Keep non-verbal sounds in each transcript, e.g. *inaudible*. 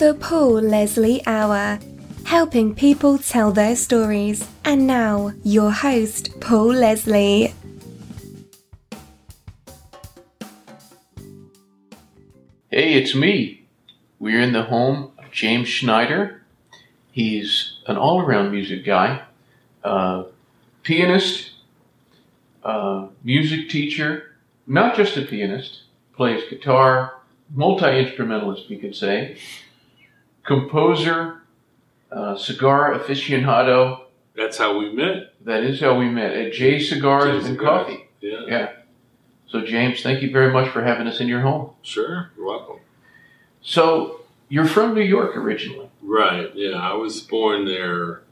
The Paul Leslie Hour, helping people tell their stories. And now, your host, Paul Leslie. Hey, it's me. We're in the home of James Schneider. He's an all around music guy, uh, pianist, uh, music teacher, not just a pianist, plays guitar, multi instrumentalist, we could say, composer, uh, cigar aficionado. That's how we met. That is how we met at J Cigars J and Cigars. Coffee. Yeah, Yeah. So, James, thank you very much for having us in your home. sure. You're welcome. So, you're from New York originally. Right. Yeah, I was born there.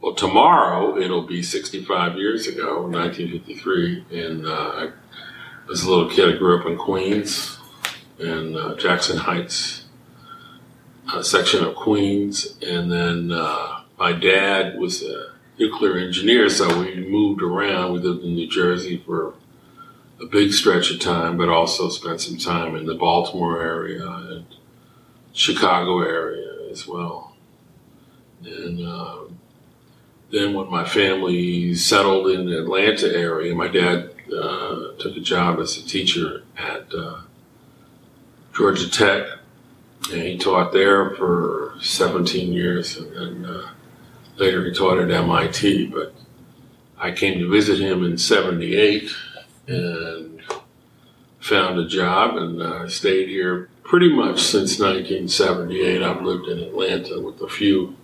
Well, tomorrow it'll be 65 years ago, 1953, and uh, I was a little kid. I grew up in Queens, in uh, Jackson Heights uh, section of Queens, and then uh, my dad was a nuclear engineer, so we moved around. We lived in New Jersey for a big stretch of time, but also spent some time in the Baltimore area and Chicago area as well. And um, then when my family settled in the Atlanta area, my dad uh, took a job as a teacher at uh, Georgia Tech, and he taught there for 17 years, and then uh, later he taught at MIT. But I came to visit him in '78 and found a job and uh, stayed here pretty much since 1978. I've lived in Atlanta with a few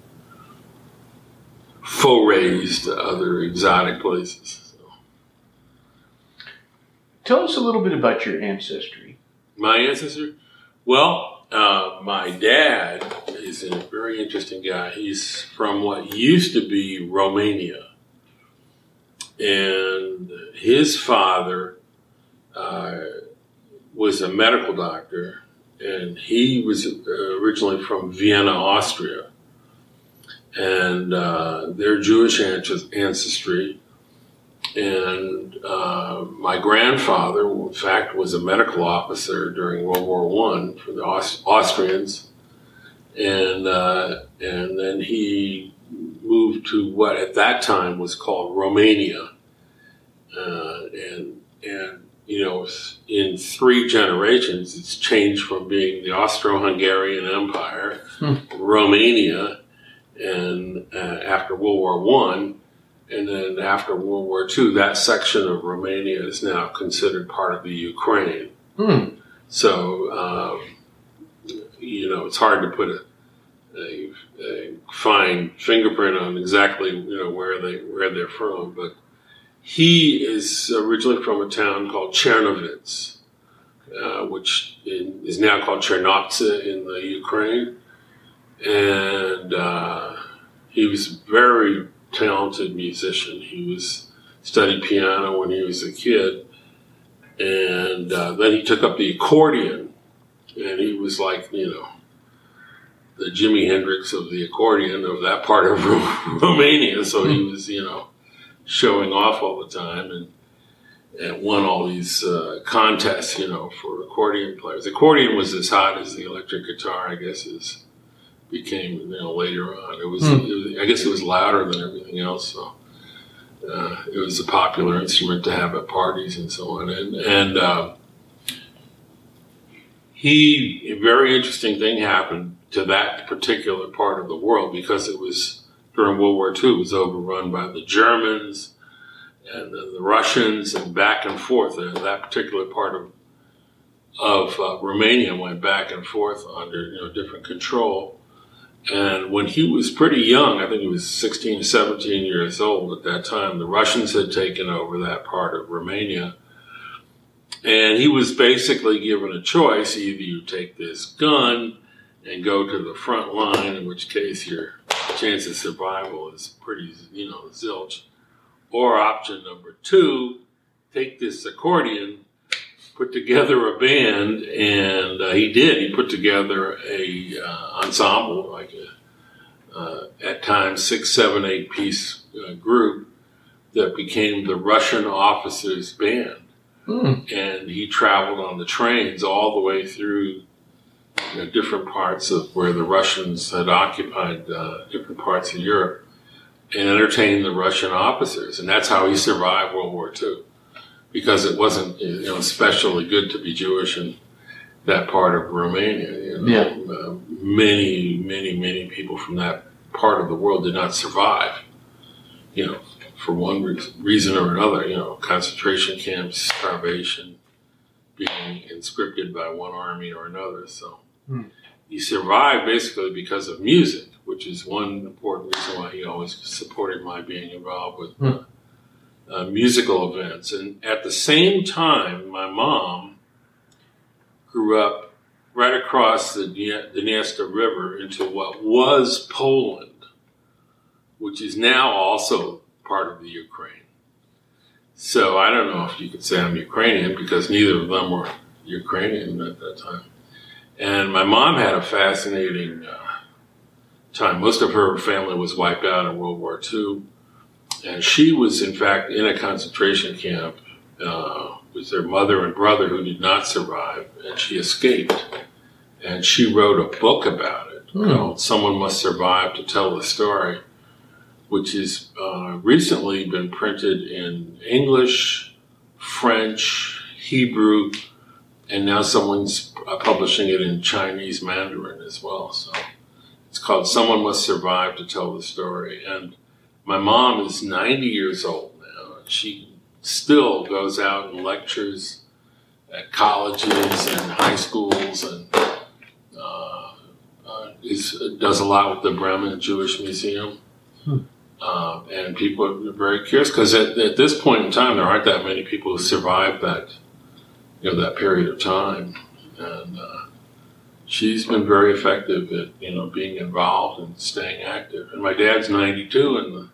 forays to other exotic places. So, Tell us a little bit about your ancestry. my ancestor, well, uh, my dad is a very interesting guy. He's from what used to be Romania. And his father uh, was a medical doctor, and he was originally from Vienna, Austria. And uh, they're Jewish ancestry. And uh, my grandfather, in fact, was a medical officer during World War One for the Aus- Austrians, and uh, and then he moved to what at that time was called Romania, uh, and and you know in three generations it's changed from being the Austro-Hungarian Empire, Hmm. Romania, and uh, after World War One. And then after World War II, that section of Romania is now considered part of the Ukraine. Hmm. So, um, you know, it's hard to put a, a, a fine fingerprint on exactly you know where they where they're from. But he is originally from a town called Chernovitz, uh, which in, is now called Chernivtsi in the Ukraine, and uh, he was very talented musician. He was studied piano when he was a kid, and uh, then he took up the accordion, and he was like you know the Jimi Hendrix of the accordion of that part of *laughs* Romania. So he was you know showing off all the time and. And won all these uh, contests, you know, for accordion players. Accordion was as hot as the electric guitar, I guess, is became you know later on. It was, Hmm. it was I guess it was louder than everything else, so uh, it was a popular instrument to have at parties and so on. And and uh, he a very interesting thing happened to that particular part of the world because it was during World War II. It was overrun by the Germans and the, the Russians and back and forth. And that particular part of of uh, Romania went back and forth under you know different control. And when he was pretty young, I think he was 16, 17 years old at that time, the Russians had taken over that part of Romania. And he was basically given a choice either you take this gun and go to the front line, in which case your chance of survival is pretty, you know, zilch. Or option number two, take this accordion, put together a band, and uh, he did. He put together a uh, ensemble, like a, uh, at times six, seven, eight piece uh, group that became the Russian officers' band. Hmm. And he traveled on the trains all the way through you know, different parts of where the Russians had occupied uh, different parts of Europe and entertained the Russian officers. And that's how he survived World War II because it wasn't you know especially good to be Jewish in that part of Romania. You know? Yeah. Uh, many, many, many people from that part of the world did not survive. You know, for one re- reason or another. You know, concentration camps, starvation, being conscripted by one army or another. So Hmm. he survived basically because of music, which is one important reason why he always supported my being involved with. Hmm. Uh, uh, musical events. And at the same time, my mom grew up right across the Dnie- Dniester River into what was Poland, which is now also part of the Ukraine. So I don't know if you could say I'm Ukrainian because neither of them were Ukrainian at that time. And my mom had a fascinating uh, time. Most of her family was wiped out in World War II. And she was, in fact, in a concentration camp uh, with her mother and brother who did not survive, and she escaped. And she wrote a book about it Hmm. called Someone Must Survive to Tell the Story, which has uh, recently been printed in English, French, Hebrew, and now someone's uh, publishing it in Chinese Mandarin as well. So it's called Someone Must Survive to Tell the Story. And my mom is 90 years old now. She still goes out and lectures at colleges and high schools and uh, uh, is, does a lot with the Breman Jewish Museum. Hmm. Uh, and people are very curious because at, at this point in time, there aren't that many people who survived that, you know, that period of time. And uh, she's been very effective at, you know, being involved and staying active. And my dad's 92, and the,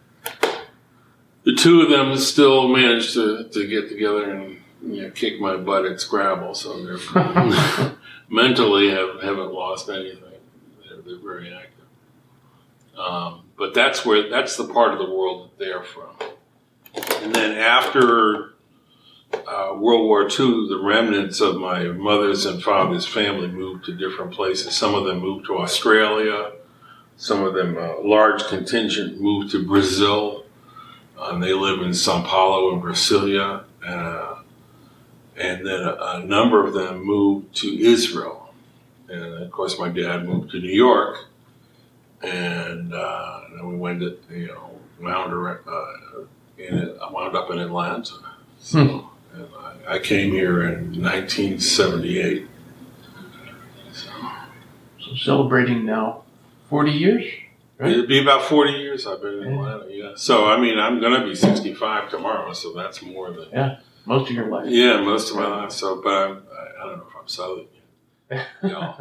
the two of them still manage to, to get together and you know, kick my butt at Scrabble. So they're *laughs* mentally have, haven't lost anything. They're, they're very active. Um, but that's where that's the part of the world that they're from. And then after uh, World War II, the remnants of my mother's and father's family moved to different places. Some of them moved to Australia. Some of them, a large contingent, moved to Brazil. Uh, and they live in Sao Paulo and Brasilia. Uh, and then a, a number of them moved to Israel. And of course, my dad moved to New York. And, uh, and then we went to, you know, wound, around, uh, in, I wound up in Atlanta. So, and I, I came here in 1978. So, So celebrating now 40 years? Right. It'd be about 40 years I've been in. Atlanta, yeah. So, I mean, I'm going to be 65 tomorrow, so that's more than, Yeah, Most of your life. yeah, most of my life. So, but I'm, I, I don't know if I'm Southern yet. *laughs* No.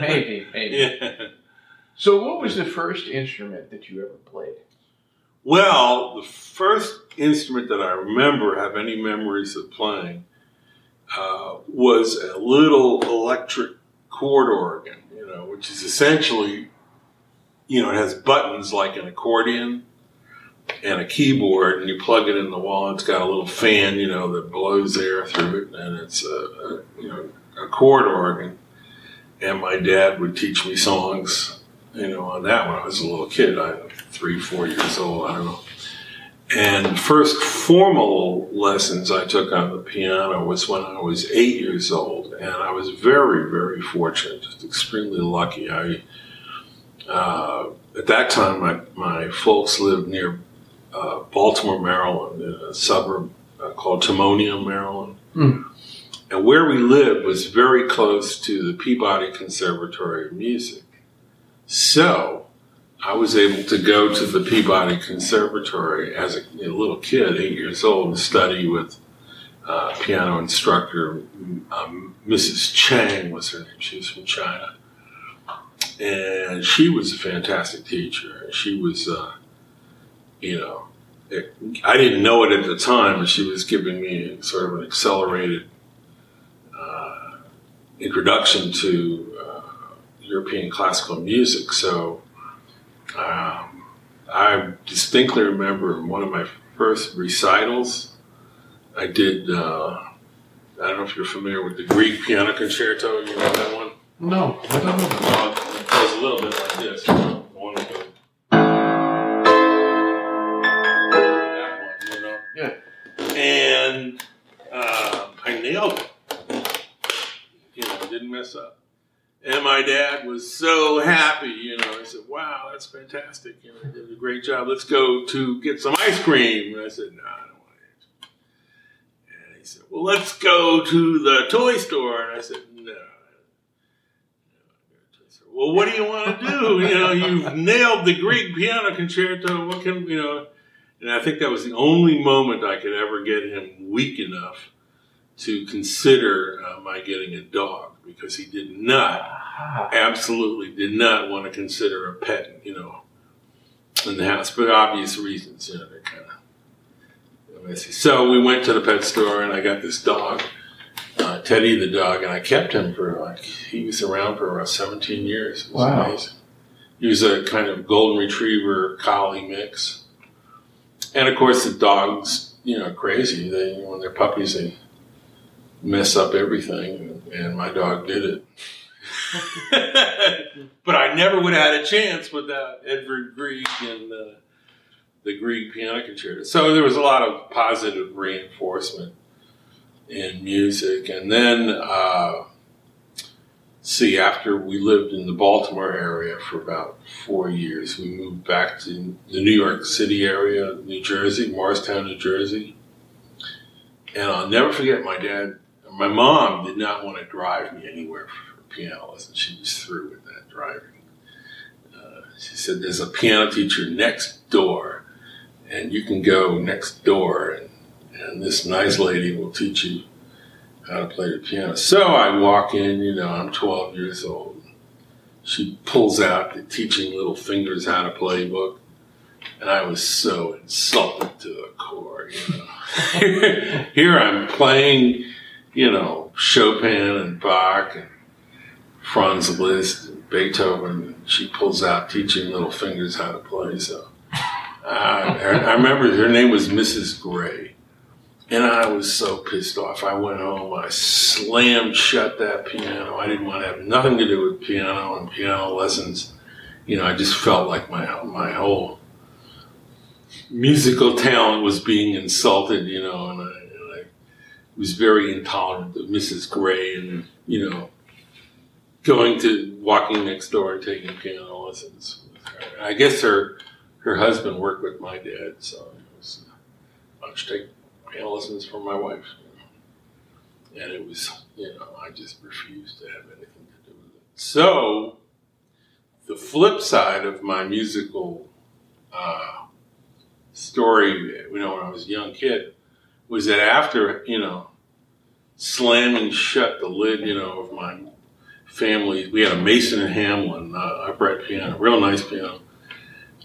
maybe, maybe. Yeah. So, what was the first instrument that you ever played? Well, the first instrument that I remember, have any memories of playing, uh, was a little electric chord organ, you know, which is essentially, you know, it has buttons like an accordion and a keyboard, and you plug it in the wall. It's got a little fan, you know, that blows air through it, and it's a, a you know a chord organ. And my dad would teach me songs, you know, on that when I was a little kid. I three, four years old, I don't know. And first formal lessons I took on the piano was when I was eight years old, and I was very, very fortunate, just extremely lucky. I uh, at that time, my, my folks lived near uh, Baltimore, Maryland, in a suburb uh, called Timonium, Maryland. Hmm. And where we lived was very close to the Peabody Conservatory of Music. So I was able to go to the Peabody Conservatory as a, a little kid, eight years old, and study with uh, piano instructor um, Mrs. Chang was her name. She was from China, and she was a fantastic teacher. She was, uh, you know, it, I didn't know it at the time, but she was giving me sort of an accelerated uh, introduction to uh, European classical music. So um, I distinctly remember one of my first recitals. I did. Uh, I don't know if you're familiar with the Grieg Piano Concerto. You know that one? No, I don't know. Well, it goes a little bit like this. One goes. That one, you know? Yeah. And uh, I nailed it. You know, didn't mess up. And my dad was so happy, you know. He said, Wow, that's fantastic. You know, you did a great job. Let's go to get some ice cream. And I said, No, I don't want it. And he said, Well, let's go to the toy store. And I said. Well, what do you want to do? You know, you've nailed the Grieg piano concerto. What can, you know? And I think that was the only moment I could ever get him weak enough to consider uh, my getting a dog because he did not, Ah, absolutely did not want to consider a pet, you know, in the house, for obvious reasons, you know, they're kind of messy. So we went to the pet store and I got this dog, uh, Teddy the dog, and I kept him for like, he was around for about 17 years. It was Wow. amazing. He was a kind of golden retriever collie mix. And of course, the dogs, you know, crazy. They, when they're puppies, they mess up everything, and my dog did it. *laughs* but I never would have had a chance without Edward Grieg and uh, the Grieg Piano Concerto. So there was a lot of positive reinforcement in music, and then uh, see, after we lived in the Baltimore area for about four years, we moved back to the New York City area, New Jersey, Morristown, New Jersey. And I'll never forget my dad, my mom did not want to drive me anywhere for piano lessons. She was through with that driving. Uh, she said, There's a piano teacher next door, and you can go next door, and, and this nice lady will teach you how to play the piano. So I walk in, you know, I'm 12 years old. She pulls out the teaching little fingers how to play book. And I was so insulted to the core, you know. *laughs* Here I'm playing, you know, Chopin and Bach and Franz Liszt and Beethoven. And she pulls out teaching little fingers how to play. So uh, I remember her name was Mrs. Gray. And I was so pissed off. I went home, I slammed shut that piano. I didn't want to have nothing to do with piano and piano lessons. You know, I just felt like my my whole musical talent was being insulted, you know, and I, and I was very intolerant of Mrs. Gray and, you know, going to walking next door and taking piano lessons. I guess her her husband worked with my dad, so it was, why don't you lessons from my wife? And it was, you know, I just refused to have anything to do with it. So, the flip side of my musical uh, story, you know, when I was a young kid, was that after, you know, slamming shut the lid, you know, of my family, we had a Mason and Hamlin uh, upright piano, real nice piano.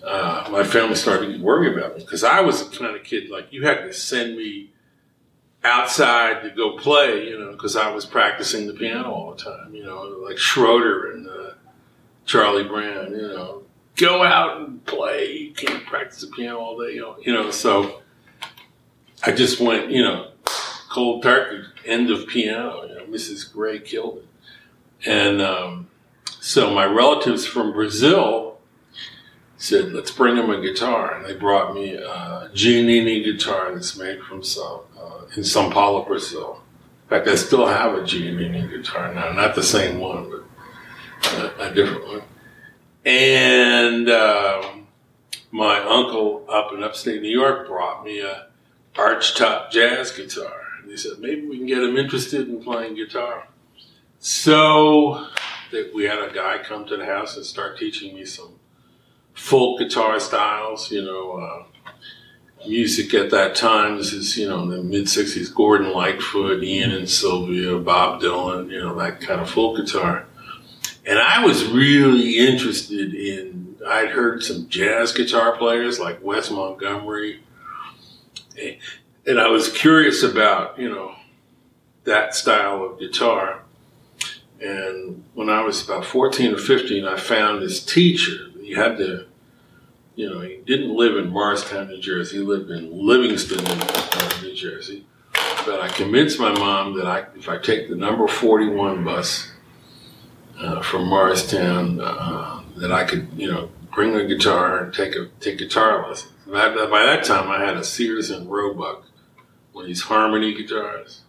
Uh, my family started to worry about me because I was the kind of kid like you had to send me outside to go play, you know, because I was practicing the piano all the time, you know, like Schroeder and uh, Charlie Brown, you know, go out and play. You can't practice the piano all day, you know. So I just went, you know, cold turkey, end of piano. You know, Mrs. Gray killed it, and um, so my relatives from Brazil said, "Let's bring him a guitar," and they brought me a Giannini guitar that's made from some uh, in São Paulo, Brazil. In fact, I still have a Giannini guitar now, not the same one, but a, a different one. And um, my uncle up in upstate New York brought me a archtop jazz guitar. And he said, maybe we can get him interested in playing guitar. So that we had a guy come to the house and start teaching me some folk guitar styles, you know, uh, music at that time. This is, you know, in the mid 60s, Gordon Lightfoot, Ian and Sylvia, Bob Dylan, you know, that kind of folk guitar. And I was really interested in, I'd heard some jazz guitar players like Wes Montgomery. And I was curious about, you know, that style of guitar. And when I was about 14 or 15, I found this teacher. He had to, you know, he didn't live in Morristown, New Jersey. He lived in Livingston, New Jersey. But I convinced my mom that I, if I take the number 41 bus, uh, from Morristown uh, that I could, you know, bring a guitar and take a take guitar lessons. By, by that time, I had a Sears and Roebuck, one of these harmony guitars,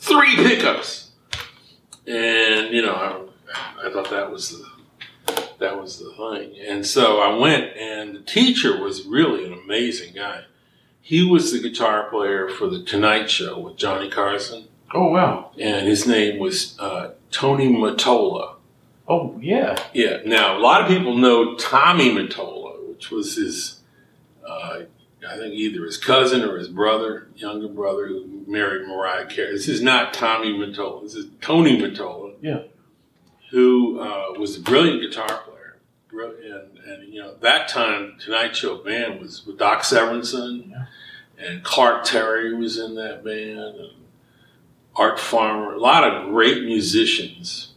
three pickups, and you know, I, I thought that was the that was the thing. And so I went, and the teacher was really an amazing guy. He was the guitar player for the Tonight Show with Johnny Carson. Oh wow! And his name was uh, Tony Mottola. Oh yeah. Yeah. Now a lot of people know Tommy Mottola, which was his, uh, I think either his cousin or his brother, younger brother, who married Mariah Carey. This is not Tommy Mottola. This is Tony Mottola. Yeah. Who uh, was a brilliant guitar player, and, and you know that time Tonight Show band was with Doc Severinsen, Yeah. and Clark Terry was in that band, and Art Farmer. A lot of great musicians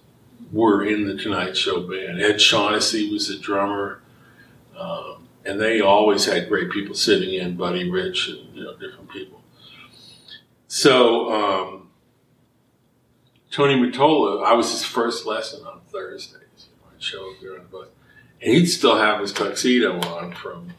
were in the Tonight Show band. Ed Shaughnessy was the drummer, um, and they always had great people sitting in, Buddy Rich, and you know different people. So um, Tony Mottola, I was his first lesson on Thursdays. You know, I'd show up there on the bus, he'd still have his tuxedo on from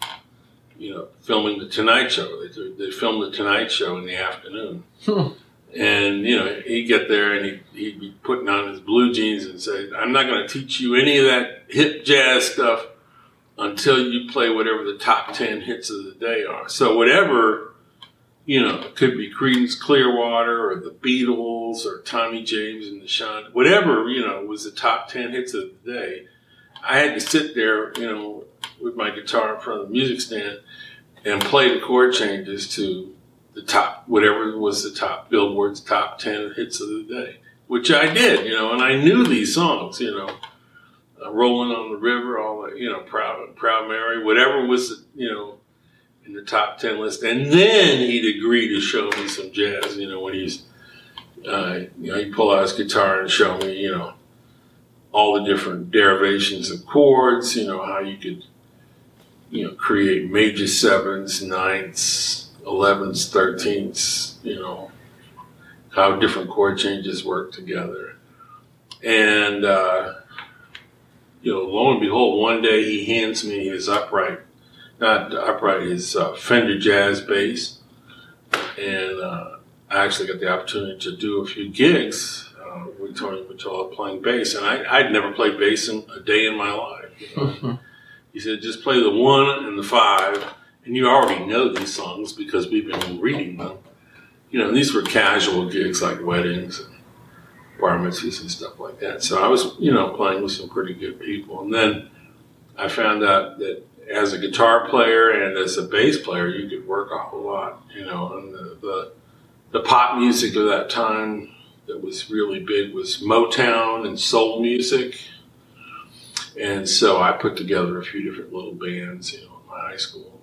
you know filming the Tonight Show. They they filmed the Tonight Show in the afternoon. Hmm. And you know, he'd get there and he'd, he'd be putting on his blue jeans and say, "I'm not going to teach you any of that hip jazz stuff until you play whatever the top ten hits of the day are." So whatever, you know, it could be Creedence Clearwater or the Beatles or Tommy James and the Shine, whatever you know was the top ten hits of the day. I had to sit there, you know, with my guitar in front of the music stand and play the chord changes to the top, whatever was the top, Billboard's top 10 hits of the day, which I did, you know, and I knew these songs, you know, uh, Rolling on the River, all that, you know, Proud, Proud Mary, whatever was, you know, in the top 10 list. And then he'd agree to show me some jazz, you know, when he's, uh, you know, he'd pull out his guitar and show me, you know, all the different derivations of chords, you know, how you could, you know, create major sevens, ninths, 11s, 13s, you know, how different chord changes work together. And, uh, you know, lo and behold, one day he hands me his upright, not upright, his uh, Fender Jazz bass. And uh, I actually got the opportunity to do a few gigs with Tony Mottola playing bass. And I, I'd never played bass in a day in my life. You know? *laughs* he said, just play the one and the five and you already know these songs because we've been reading them. You know, these were casual gigs like weddings and bar mitzvahs and stuff like that. So I was, you know, playing with some pretty good people. And then I found out that as a guitar player and as a bass player, you could work a whole lot, you know, and the, the, the pop music of that time that was really big was Motown and soul music. And so I put together a few different little bands, you know, in my high school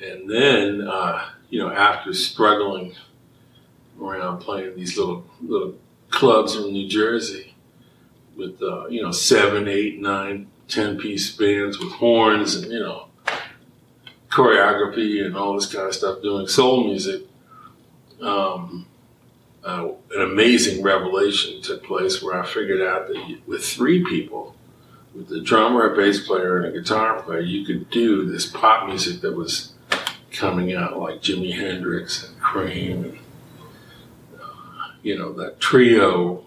and then, uh, you know, after struggling around playing these little little clubs in New Jersey with uh, you know seven, eight, nine, ten piece bands with horns and you know choreography and all this kind of stuff, doing soul music. Um, uh, an amazing revelation took place where I figured out that with three people, with the drummer, a bass player, and a guitar player, you could do this pop music that was coming out like Jimi Hendrix and Cream, and, uh, you know, that trio.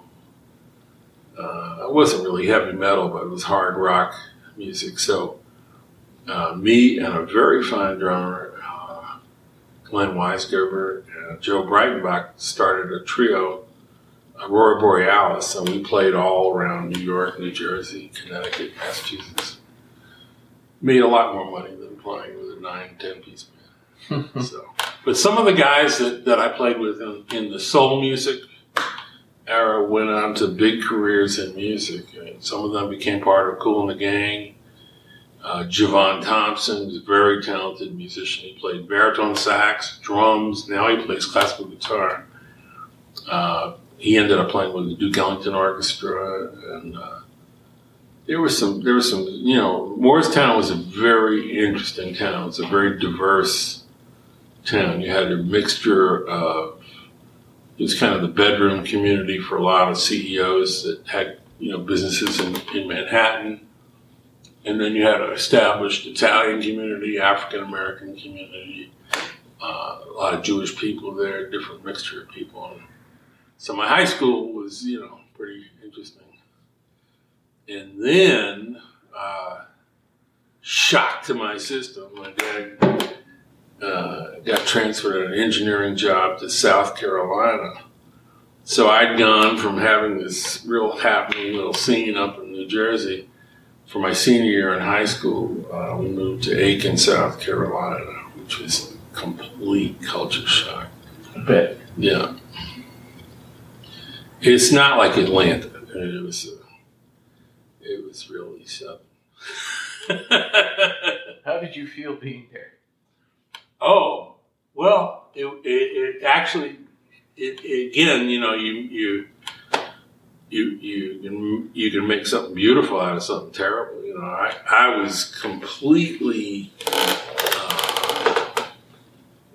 Uh, it wasn't really heavy metal, but it was hard rock music. So, uh, me and a very fine drummer, uh, Glenn Weisgerber, and Joe Breitenbach started a trio, Aurora Borealis, and we played all around New York, New Jersey, Connecticut, Massachusetts. Made a lot more money than playing with a nine, ten piece band *laughs* so, but some of the guys that, that I played with in, in, the soul music era went on to big careers in music. some of them became part of Kool and the Gang. Uh, Javon Thompson was a very talented musician. He played baritone sax, drums. Now he plays classical guitar. Uh, he ended up playing with the Duke Ellington Orchestra, and uh, there was some. There was some. You know, Morristown was a very interesting town. It's a very diverse town. You had a mixture of, it was kind of the bedroom community for a lot of CEOs that had you know, businesses in, in Manhattan. And then you had an established Italian community, African American community, uh, a lot of Jewish people there, different mixture of people. So my high school was, you know, pretty interesting. And then, uh, shock to my system, my dad uh, got transferred an engineering job to South Carolina. So I'd gone from having this real happening little scene up in New Jersey for my senior year in high school. Uh, we moved to Aiken, South Carolina, which was a complete culture shock. I bet. Yeah. It's not like Atlanta. It was, uh, it was really something. *laughs* How did you feel being there? Oh, well, it, it, it actually, it, it, again, you know, you, you, you, you can, you can make something beautiful out of something terrible. You know, I, I was completely, uh,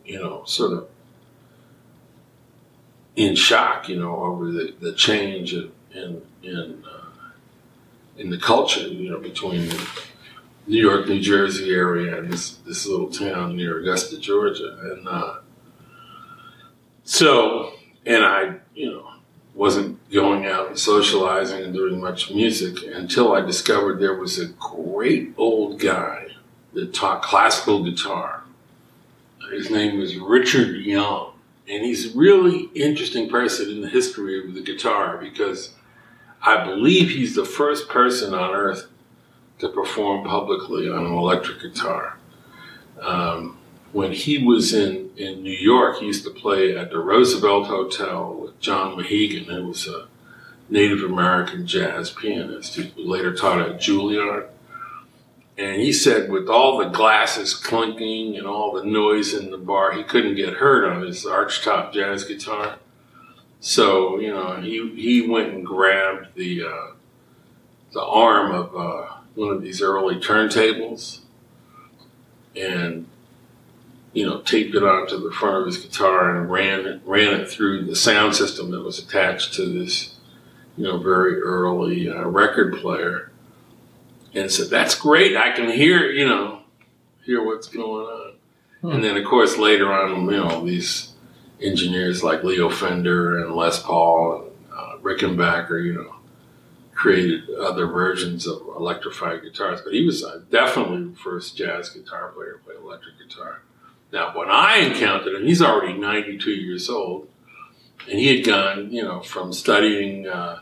you know, sort of in shock, you know, over the, the change in, in, in, uh, in the culture, you know, between New York, New Jersey area, and this this little town near Augusta, Georgia, and uh, so and I, you know, wasn't going out and socializing and doing much music until I discovered there was a great old guy that taught classical guitar. His name was Richard Young, and he's a really interesting person in the history of the guitar because I believe he's the first person on earth to perform publicly on an electric guitar. Um, when he was in, in New York, he used to play at the Roosevelt Hotel with John Mehegan, who was a Native American jazz pianist who later taught at Juilliard. And he said, with all the glasses clinking and all the noise in the bar, he couldn't get hurt on his archtop jazz guitar. So, you know, he, he went and grabbed the, uh, the arm of uh, one of these early turntables and you know taped it onto the front of his guitar and ran it ran it through the sound system that was attached to this you know very early uh, record player and said that's great i can hear you know hear what's going on hmm. and then of course later on you know these engineers like leo fender and les paul and uh, rickenbacker you know created other versions of electrified guitars, but he was uh, definitely the first jazz guitar player to play electric guitar. Now, when I encountered him, he's already 92 years old, and he had gone, you know, from studying uh,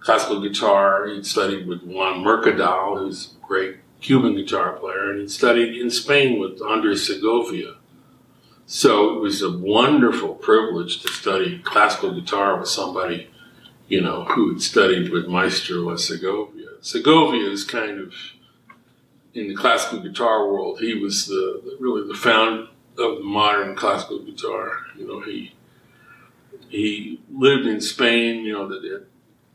classical guitar, he'd studied with Juan Mercadal, who's a great Cuban guitar player, and he'd studied in Spain with Andres Segovia. So it was a wonderful privilege to study classical guitar with somebody you know, who had studied with Maestro Segovia. Segovia is kind of, in the classical guitar world, he was the really the founder of the modern classical guitar. You know, he he lived in Spain. You know, the,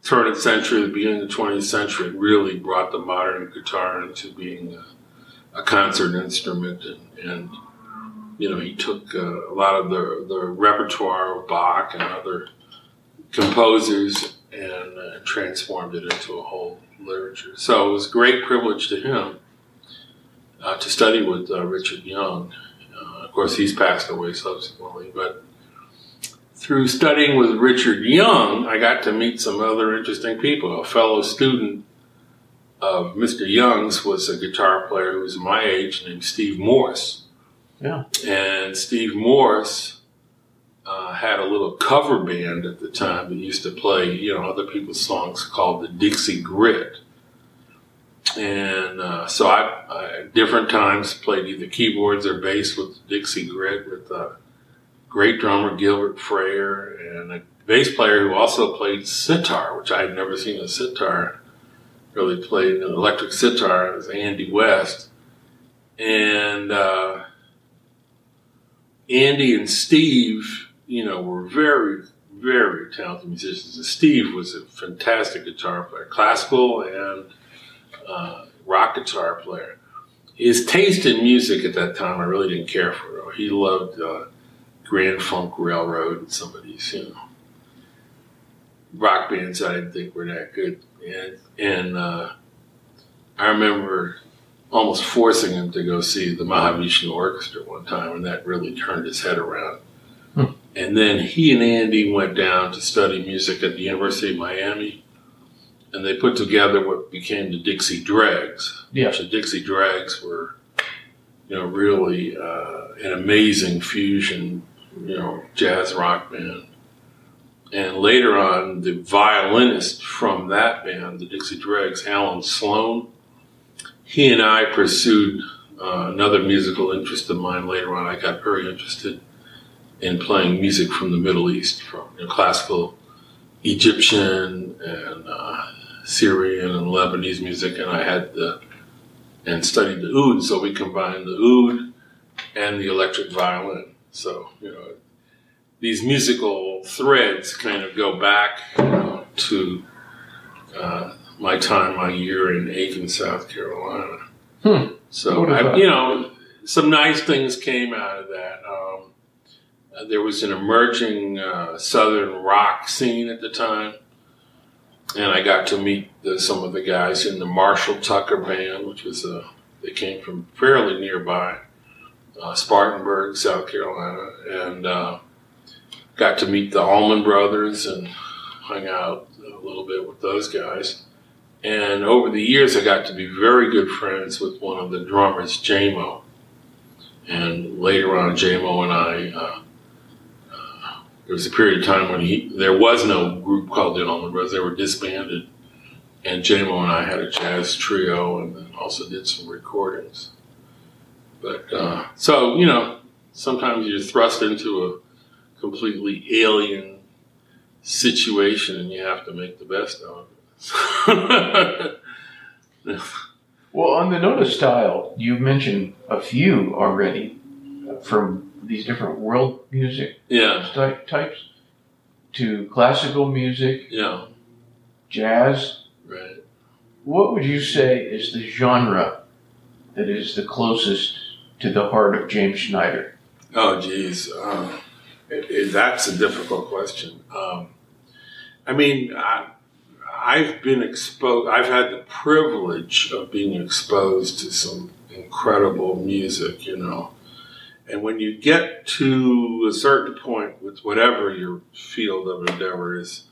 turn of the century, the beginning of the 20th century, really brought the modern guitar into being a, a concert instrument, and, and, you know, he took uh, a lot of the the repertoire of Bach and other composers and uh, transformed it into a whole literature. So it was a great privilege to him uh, to study with uh, Richard Young. Of course, he's passed away subsequently, but through studying with Richard Young, I got to meet some other interesting people. A fellow student of Mr. Young's was a guitar player who was my age named Steve Morse. Yeah. And Steve Morse uh, had a little cover band at the time that used to play, you know, other people's songs called the Dixie Grit. And uh, so I, I, at different times, played either keyboards or bass with Dixie Grit with a great drummer Gilbert Frayer and a bass player who also played sitar, which I had never seen a sitar really played an electric sitar. It was Andy West. And uh, Andy and Steve you know, were very, very talented musicians. And Steve was a fantastic guitar player, classical and uh, rock guitar player. His taste in music at that time, I really didn't care for. He loved uh, Grand Funk Railroad and some of these, you know, rock bands I didn't think were that good. And, and uh, I remember almost forcing him to go see the Mahavishnu Orchestra one time, and that really turned his head around. Hmm. And then he and Andy went down to study music at the University of Miami, and they put together what became the Dixie Dregs. Yeah. The Dixie Dregs were, you know, really uh, an amazing fusion, you know, jazz rock band. And later on, the violinist from that band, the Dixie Dregs, Allen Sloan, he and I pursued uh, another musical interest of mine later on. I got very interested in playing music from the Middle East, from you know, classical Egyptian and uh, Syrian and Lebanese music, and I had the and studied the oud. So we combined the oud and the electric violin. So you know, these musical threads kind of go back you know, to uh, my time, my year in Aiken, South Carolina. Hmm. So I, you know, some nice things came out of that. Um, uh, there was an emerging uh, southern rock scene at the time, and I got to meet the, some of the guys in the Marshall Tucker band, which was a they came from fairly nearby, uh, Spartanburg, South Carolina, and uh, got to meet the Allman Brothers and hung out a little bit with those guys. And over the years, I got to be very good friends with one of the drummers, Jaimoe. And later on, Jaimoe and I, uh, uh, there was a period of time when he there was no group called the Allman Brothers; they were disbanded. And Jaimoe and I had a jazz trio, and then also did some recordings. But uh, so you know, sometimes you're thrust into a completely alien situation, and you have to make the best of it. *laughs* Well, on the note of style, you mentioned a few already from these different world music yeah, ty- types to classical music, yeah, jazz. right. What would you say is the genre that is the closest to the heart of James Schneider? Oh, geez, uh, it, it, that's a difficult question. Um, I mean, I, I've been exposed. I've had the privilege of being exposed to some incredible music, you know. And when you get to a certain point with whatever your field of endeavor is,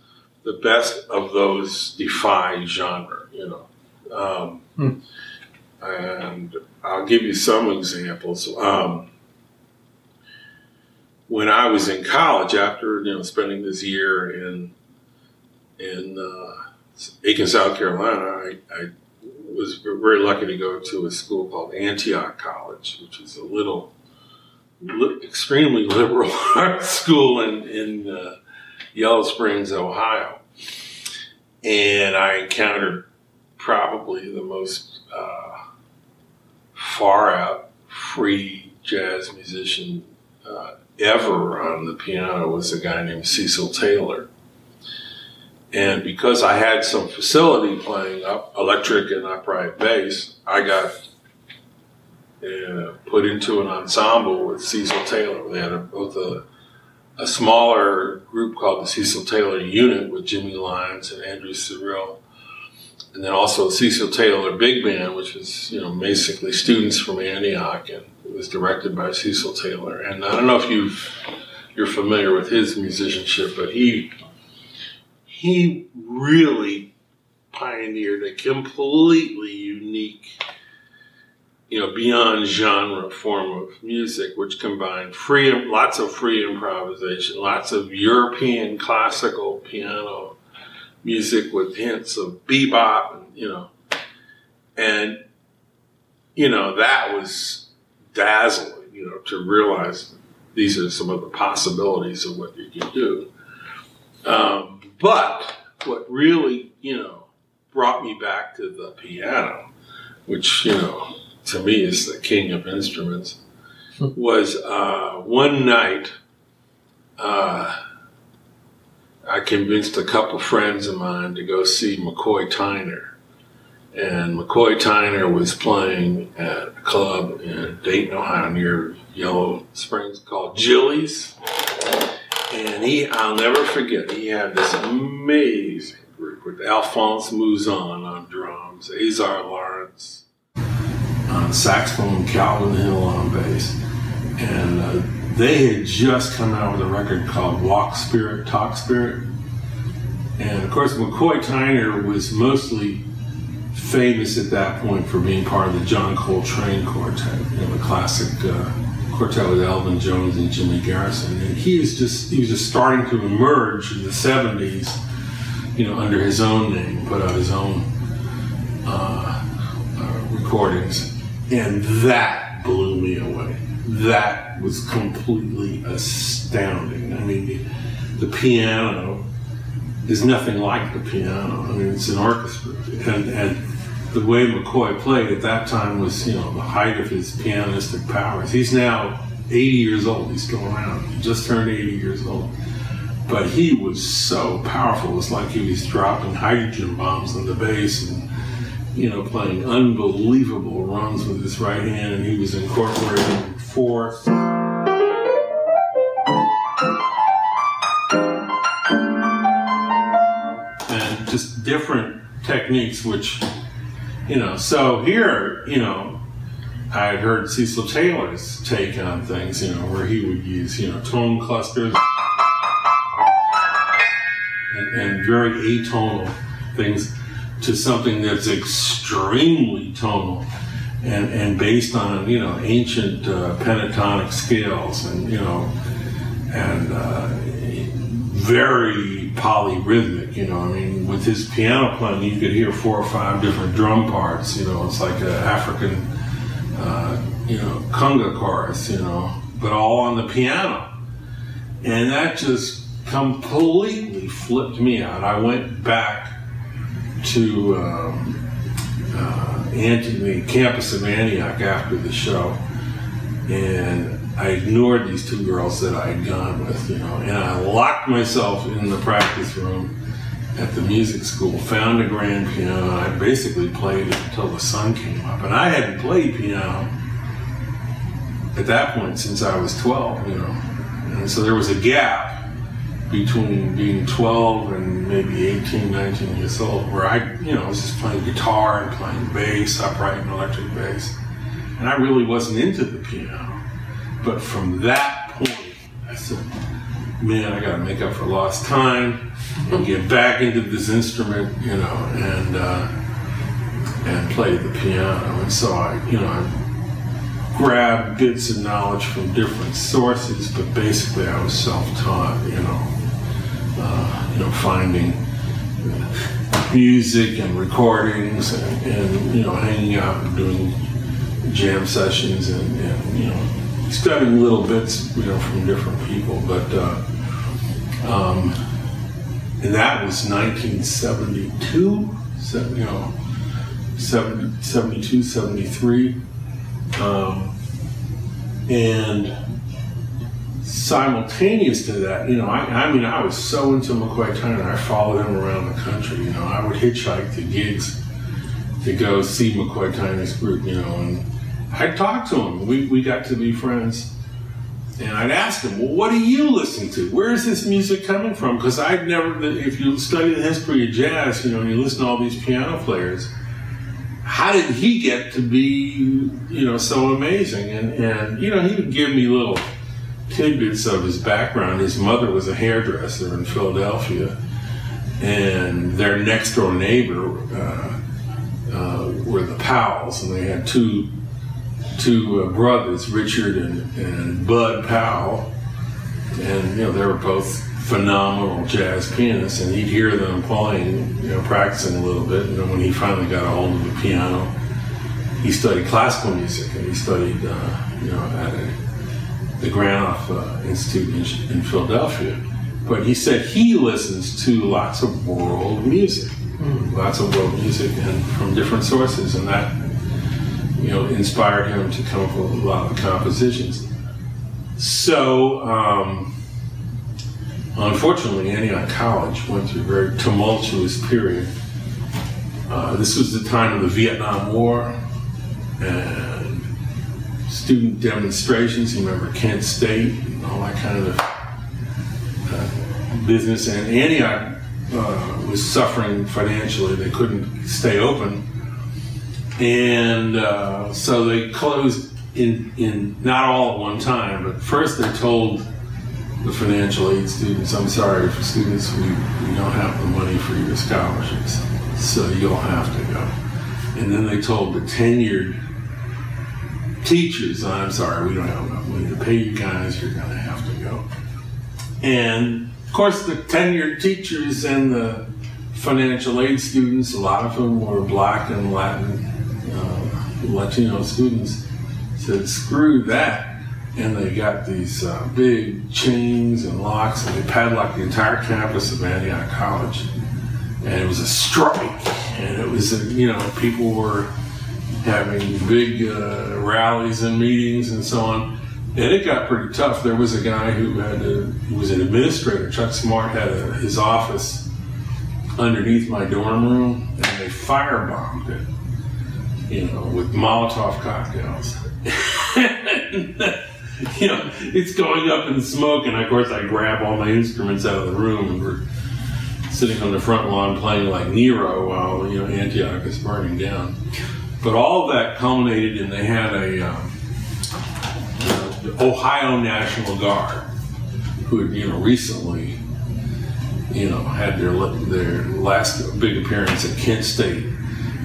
the best of those defy genre, you know. Um, Hmm. And I'll give you some examples. Um, when I was in college, after you know spending this year in in uh, Aiken, South Carolina, I, I was very lucky to go to a school called Antioch College, which is a little, li- extremely liberal *laughs* arts school in in uh, Yellow Springs, Ohio, and I encountered probably the most uh, far out free jazz musician uh, ever on the piano was a guy named Cecil Taylor. And because I had some facility playing up electric and upright bass, I got uh, put into an ensemble with Cecil Taylor. They had a, both a, a smaller group called the Cecil Taylor Unit with Jimmy Lyons and Andrew Cyrille, and then also Cecil Taylor Big Band, which was you know basically students from Antioch, and it was directed by Cecil Taylor. And I don't know if you you're familiar with his musicianship, but he he really pioneered a completely unique, you know, beyond genre form of music, which combined free, lots of free improvisation, lots of European classical piano music with hints of bebop, and, you know, and you know that was dazzling, you know, to realize these are some of the possibilities of what you can do. Um, but what really, you know, brought me back to the piano, which, you know, to me is the king of instruments, was uh, one night uh, I convinced a couple friends of mine to go see McCoy Tyner. And McCoy Tyner was playing at a club in Dayton, Ohio, near Yellow Springs called Jilly's. And he, I'll never forget, he had this amazing group with Alphonse Mouzon on drums, Azar Lawrence on saxophone, Calvin Hill on bass. And uh, they had just come out with a record called Walk Spirit, Talk Spirit. And of course, McCoy Tyner was mostly famous at that point for being part of the John Coltrane Quartet, you know, the classic uh, quartet with Elvin Jones and Jimmy Garrison. And he was just he was just starting to emerge in the '70s, you know, under his own name, put out his own uh, uh, recordings, and that blew me away. That was completely astounding. I mean, the, piano is nothing like the piano. I mean, it's an orchestra, and and the way McCoy played at that time was, you know, the height of his pianistic powers. He's now 80 years old. He's still around. He just turned 80 years old. But he was so powerful. It was like he was dropping hydrogen bombs on the bass and, you know, playing unbelievable runs with his right hand. And he was incorporating fourth. And just different techniques, which you know, so here, you know, I had heard Cecil Taylor's take on things, you know, where he would use, you know, tone clusters and, and very atonal things to something that's extremely tonal and, and based on, you know, ancient uh, pentatonic scales and, you know, and uh, very polyrhythmic, you know. I mean, with his piano playing, you could hear four or five different drum parts, you know. It's like an African, uh, you know, conga chorus, you know, but all on the piano. And that just completely flipped me out. I went back to um, uh, Antioch, campus of Antioch after the show, and I ignored these two girls that I had gone with, you know, and I locked myself in the practice room at the music school, found a grand piano, I basically played it until the sun came up. And I hadn't played piano at that point since I was 12, you know. And so there was a gap between being 12 and maybe 18, 19 years old where I, you know, was just playing guitar and playing bass, upright and electric bass. And I really wasn't into the piano. But from that point, I said, man, I got to make up for lost time and get back into this instrument, you know, and uh, and play the piano. And so I, you know, I grabbed bits of knowledge from different sources, but basically I was self-taught, you know, finding music and recordings and, and, you know, hanging out and doing jam sessions and, and you know studying little bits, you know, from different people, but uh, um, and that was 1972, you know, 70, 72, 73, um, and simultaneous to that, you know, I, I mean, I was so into McCoy Tyner, I followed him around the country. You know, I would hitchhike to gigs to go see McCoy Tyner's group, you know, and I'd talk to him. We, we got to be friends. And I'd ask him, well, what do you listen to? Where is this music coming from? Because I'd never, if you study the history of jazz, you know, and you listen to all these piano players, how did he get to be, you know, so amazing? And, and you know, he would give me little tidbits of his background. His mother was a hairdresser in Philadelphia, and their next door neighbor uh, uh, were the Powells, and they had two two uh, brothers, Richard and, and Bud Powell, and you know they were both phenomenal jazz pianists, and he'd hear them playing, you know, practicing a little bit. And then when he finally got a hold of the piano, he studied classical music, and he studied, uh, you know, at a, the Granoff uh, Institute in, in, Philadelphia. But he said he listens to lots of world music, mm. lots of world music, and from different sources, and that you know, inspired him to come up with a lot of compositions. So, um, unfortunately, Antioch College went through a very tumultuous period. Uh, this was the time of the Vietnam War and student demonstrations. You remember Kent State and all that kind of business, and Antioch uh, was suffering financially. They couldn't stay open, and uh, so they closed in in not all at one time, but first they told the financial aid students, "I'm sorry, for students, we, we don't have the money for your scholarships, so you'll have to go." And then they told the tenured teachers, "I'm sorry, we don't have enough money to pay you guys. You're going to have to go." And of course, the tenured teachers and the financial aid students, a lot of them were black and Latin, uh, Latino students, said, screw that. And they got these uh, big chains and locks, and they padlocked the entire campus of Antioch College. And it was a strike, and it was, a, you know, people were having big uh, rallies and meetings and so on. And it got pretty tough. There was a guy who had a, who was an administrator. Chuck Smart had a, his office underneath my dorm room, and they firebombed it, you know, with Molotov cocktails. *laughs* you know, it's going up in smoke, and of course, I grab all my instruments out of the room, and we're sitting on the front lawn playing like Nero while you know Antioch is burning down. But all that culminated in they had a um, the Ohio National Guard who had you know recently you know had their their last big appearance at Kent State,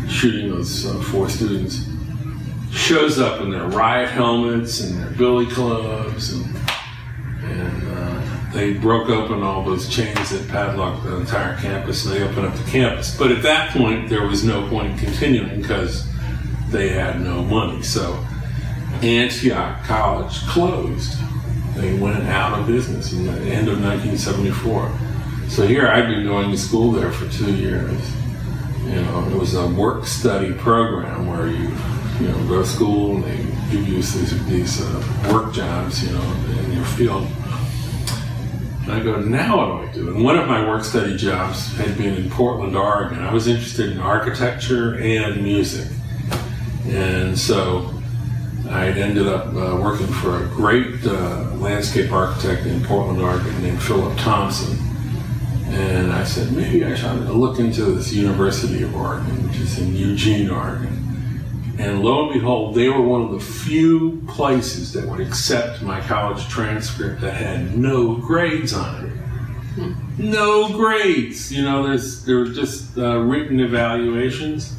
shooting those uh, four students shows up in their riot helmets and their billy clubs, and, and uh, they broke open all those chains that padlocked the entire campus, and they opened up the campus. But at that point, there was no point in continuing because they had no money. So Antioch College closed. They went out of business in the end of 1974. So here I'd been going to school there for two years. You know, it was a work study program where you you know, go to school and they give you these, these uh, work jobs, you know, in your field. And I go, now what do I do? And one of my work study jobs had been in Portland, Oregon. I was interested in architecture and music. And so I ended up uh, working for a great uh, landscape architect in Portland, Oregon named Philip Thompson. And I said, maybe I should look into this University of Oregon, which is in Eugene, Oregon. And lo and behold, they were one of the few places that would accept my college transcript that had no grades on it. No grades. You know, there's there were just uh, written evaluations,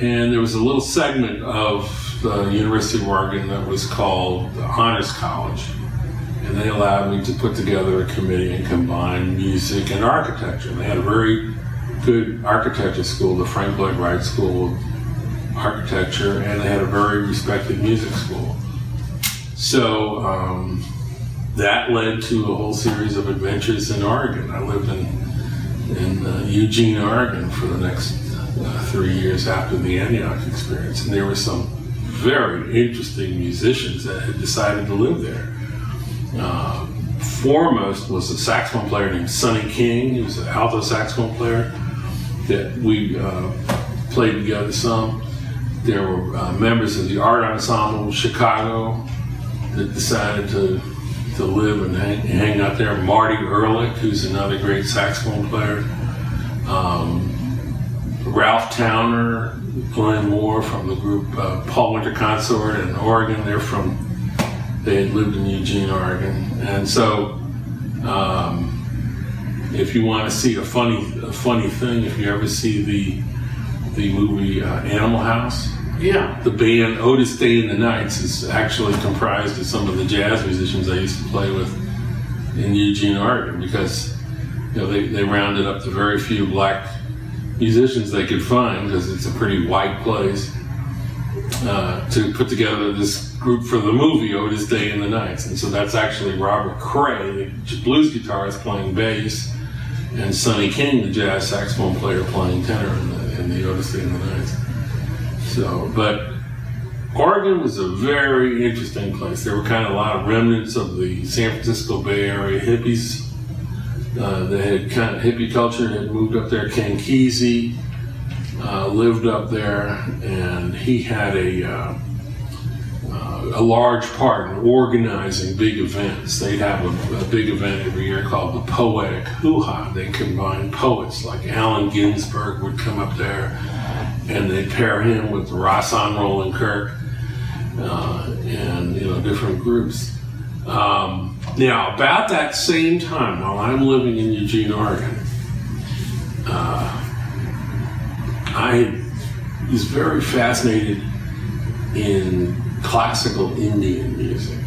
and there was a little segment of the University of Oregon that was called the Honors College, and they allowed me to put together a committee and combine music and architecture. And they had a very good architecture school, the Frank Lloyd Wright School of architecture, and they had a very respected music school. So um, that led to a whole series of adventures in Oregon. I lived in in uh, Eugene, Oregon, for the next three years after the Antioch experience, and there were some very interesting musicians that had decided to live there. Uh, foremost was a saxophone player named Sonny King. He was an alto saxophone player that we uh, played together some. There were uh, members of the art ensemble of Chicago that decided to to live and hang, hang out there. Marty Ehrlich, who's another great saxophone player. Um, Ralph Towner, Glenn Moore from the group uh, Paul Winter Consort in Oregon. They're from, they had lived in Eugene, Oregon. And so, um, if you want to see a funny, a funny thing, if you ever see the the movie uh, Animal House. Yeah. The band Otis Day and the Knights is actually comprised of some of the jazz musicians I used to play with in Eugene, Oregon, because you know they, they rounded up the very few black musicians they could find because it's a pretty white place uh, to put together this group for the movie Otis Day and the Knights, and so that's actually Robert Cray, the blues guitarist, playing bass, and Sonny King, the jazz saxophone player, playing tenor in the in the Otis Day and the Knights. So, but Oregon was a very interesting place. There were kind of a lot of remnants of the San Francisco Bay Area hippies. Uh, they had kind of hippie culture had moved up there. Ken uh, lived up there, and he had a uh, uh a large part in organizing big events. They'd have a, a big event every year called the Poetic Hoo Ha. They combine poets like Allen Ginsberg would come up there, and they'd pair him with Rahsaan Roland Kirk, uh, and you know different groups. Um, now, about that same time, while I'm living in Eugene, Oregon, uh, I was very fascinated in classical Indian music.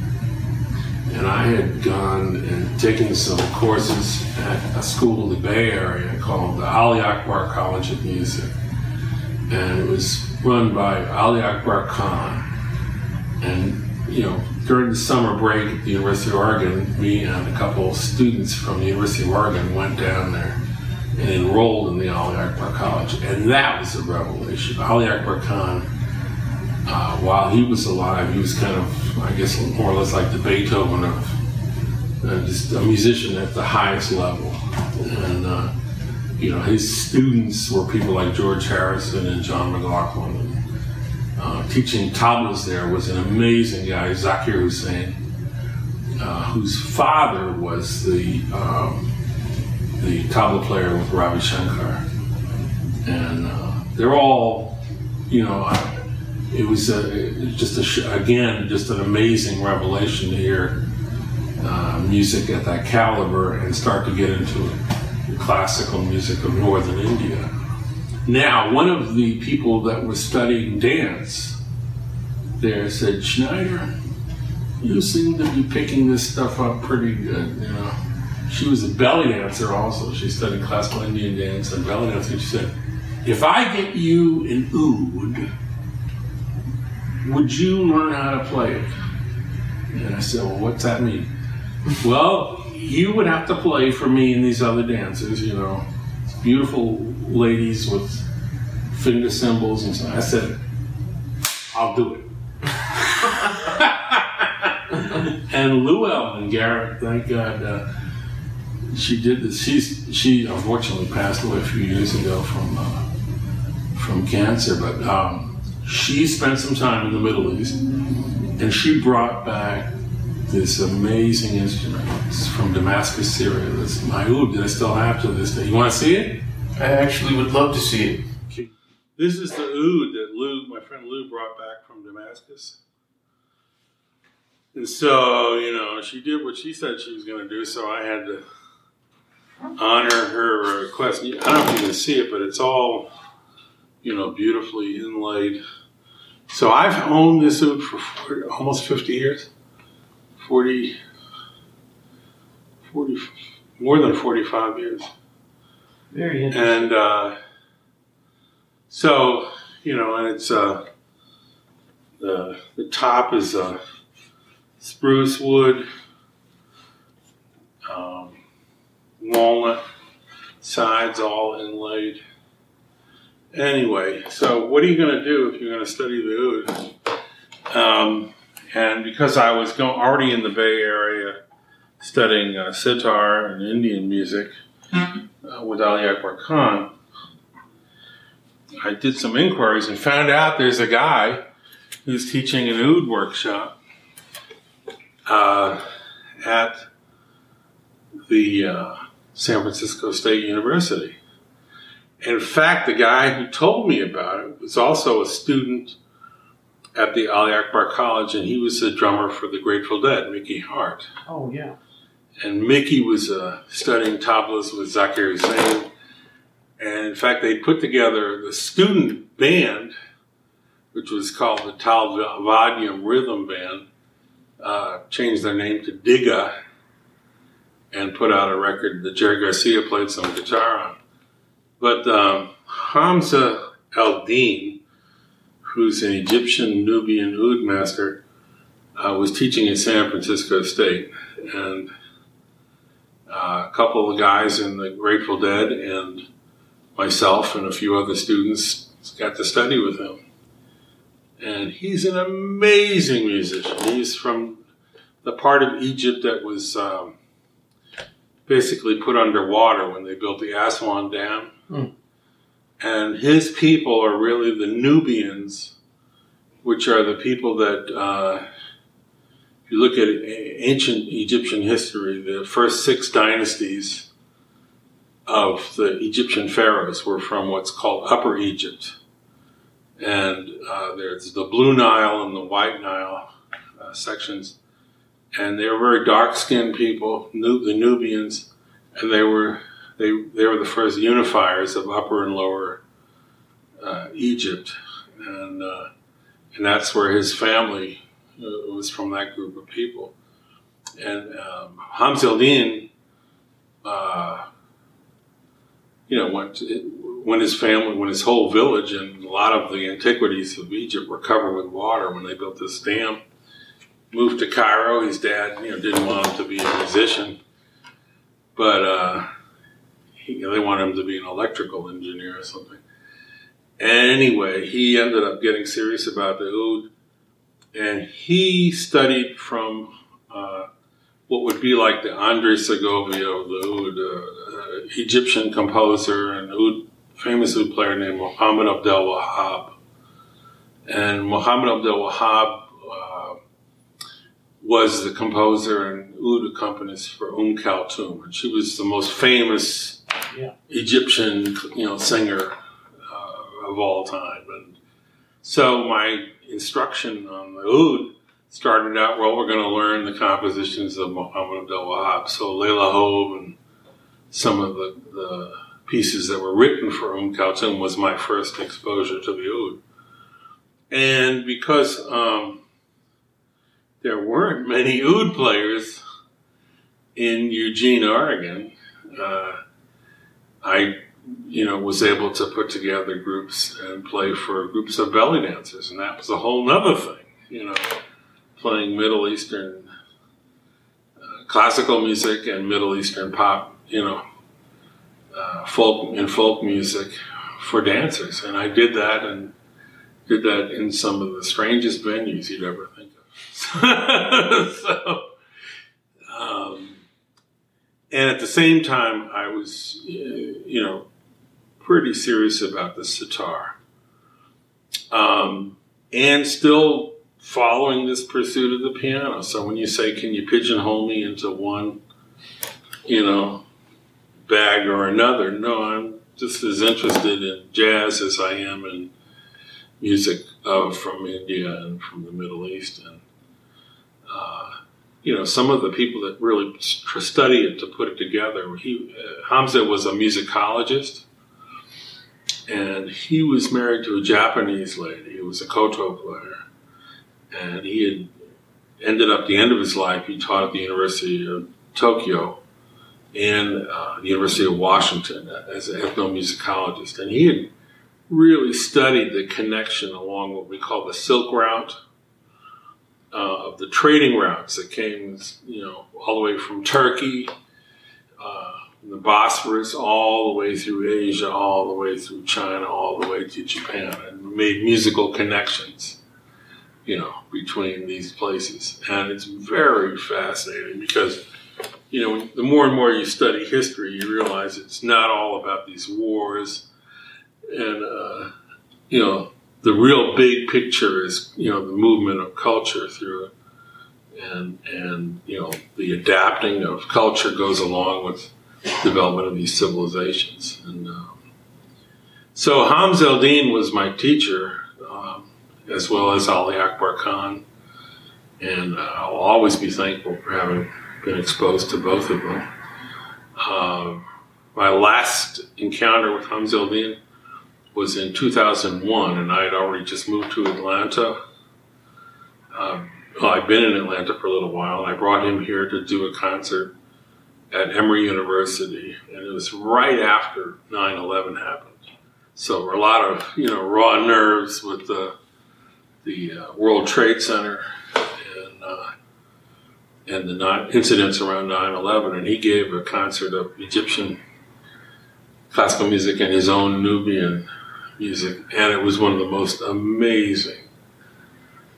And I had gone and taken some courses at a school in the Bay Area called the Ali Akbar College of Music. And it was run by Ali Akbar Khan. And, you know, during the summer break at the University of Oregon, me and a couple of students from the University of Oregon went down there and enrolled in the Ali Akbar College. And that was a revelation. Ali Akbar Khan uh, while he was alive, he was kind of, I guess, more or less like the Beethoven of uh, just a musician at the highest level. And, uh, you know, his students were people like George Harrison and John McLaughlin. Uh, teaching tablas there was an amazing guy, Zakir Hussain, uh, whose father was the um, the tabla player with Ravi Shankar. And uh, they're all, you know, it was a, just a, again just an amazing revelation to hear uh, music at that caliber and start to get into the classical music of northern India. Now, one of the people that was studying dance there said, Schneider, you seem to be picking this stuff up pretty good, you know. She was a belly dancer also. She studied classical Indian dance and belly dancing. She said, if I get you an oud, would you learn how to play it? And I said, well, what's that mean? well, you would have to play for me and these other dancers, you know, beautiful ladies with finger cymbals, and so I said, I'll do it. *laughs* and Llewellyn and Garrett, thank God, uh, she did this. She's she unfortunately passed away a few years ago from uh, from cancer, but um, she spent some time in the Middle East and she brought back this amazing instrument it's from Damascus, Syria. This my oud that I still have to this day. You want to see it? I actually would love to see it. Okay. This is the oud that Lou, my friend Lou, brought back from Damascus. And so, you know, she did what she said she was going to do, so I had to honor her request. I don't know if you can see it, but it's all you know, beautifully inlaid. So I've owned this oud for 40, almost 50 years. 40, 40, more than 45 years. Very interesting. And uh, so, you know, and it's uh, the the top is uh, spruce wood, um, walnut, sides all inlaid. Anyway, so what are you going to do if you're going to study the oud? Um, and because I was go- already in the Bay Area studying uh, sitar and Indian music uh, with Ali Akbar Khan, I did some inquiries and found out there's a guy who's teaching an oud workshop uh, at the uh, San Francisco State University. In fact, the guy who told me about it was also a student at the Ali Akbar College, and he was the drummer for the Grateful Dead, Mickey Hart. Oh, yeah. And Mickey was uh, studying tablas with Zakir Hussain. And in fact, they put together the student band, which was called the Tal Vadya Rhythm Band, uh, changed their name to Diga, and put out a record that Jerry Garcia played some guitar on. But um, Hamza al Din, who's an Egyptian Nubian oud master, uh, was teaching at San Francisco State. And uh, a couple of guys in the Grateful Dead and myself and a few other students got to study with him. And he's an amazing musician. He's from the part of Egypt that was um, basically put underwater when they built the Aswan Dam. Hmm. And his people are really the Nubians, which are the people that uh, if you look at ancient Egyptian history, the first six dynasties of the Egyptian pharaohs were from what's called Upper Egypt. And uh, there's the Blue Nile and the White Nile uh, sections. And they were very dark skinned people, the Nubians, and they were they, they were the first unifiers of Upper and Lower uh, Egypt. And, uh, and that's where his family uh, was from that group of people. And um, Hamza al-Din, uh, you know, went to, when his family, when his whole village and a lot of the antiquities of Egypt were covered with water when they built this dam, moved to Cairo. His dad, you know, didn't want him to be a musician, but uh, he, they wanted him to be an electrical engineer or something. Anyway, he ended up getting serious about the oud, and he studied from uh, what would be like the Andre Segovia of the oud, uh, uh, Egyptian composer and oud, famous oud player named Muhammad Abdel Wahab. And Muhammad Abdel Wahab uh, was the composer and oud accompanist for Umm Kulthum, and she was the most famous yeah. Egyptian, you know, singer of all time. And so my instruction on the oud started out, well, we're going to learn the compositions of Muhammad Abdel Wahab. So Laila Hobe and some of the, the, pieces that were written for Umm Kulthum was my first exposure to the oud. And because um, there weren't many oud players in Eugene, Oregon, uh, I, you know, was able to put together groups and play for groups of belly dancers, and that was a whole nother thing, you know, playing Middle Eastern uh, classical music and Middle Eastern pop, you know, uh, folk and folk music for dancers, and I did that and did that in some of the strangest venues you'd ever think of. *laughs* so, um, and at the same time, I was, you know, pretty serious about the sitar. Um, and still following this pursuit of the piano. So when you say, can you pigeonhole me into one, you know, bag or another? No, I'm just as interested in jazz as I am in music uh, from India and from the Middle East. And uh, you know, some of the people that really study it to put it together. He uh, Hamza was a musicologist, and he was married to a Japanese lady. He was a koto player, and he had ended up the end of his life. He taught at the University of Tokyo and uh, the University of Washington as an ethnomusicologist, and he had really studied the connection along what we call the Silk Route uh, of the trading routes that came, you know, all the way from Turkey, uh, the Bosphorus, all the way through Asia, all the way through China, all the way to Japan, and made musical connections, you know, between these places. And it's very fascinating because, you know, the more and more you study history, you realize it's not all about these wars and, uh, you know, the real big picture is you know the movement of culture through and and you know the adapting of culture goes along with development of these civilizations and um, so Hamza al-Din was my teacher um, as well as Ali Akbar Khan and uh, I'll always be thankful for having been exposed to both of them. Uh, my last encounter with Hamza al-Din was in 2001, and I had already just moved to Atlanta. Um, well, I'd been in Atlanta for a little while, and I brought him here to do a concert at Emory University, and it was right after 9/11 happened. So a lot of you know raw nerves with the the uh, World Trade Center and uh, and the incidents around 9/11, and he gave a concert of Egyptian classical music and his own Nubian music, and it was one of the most amazing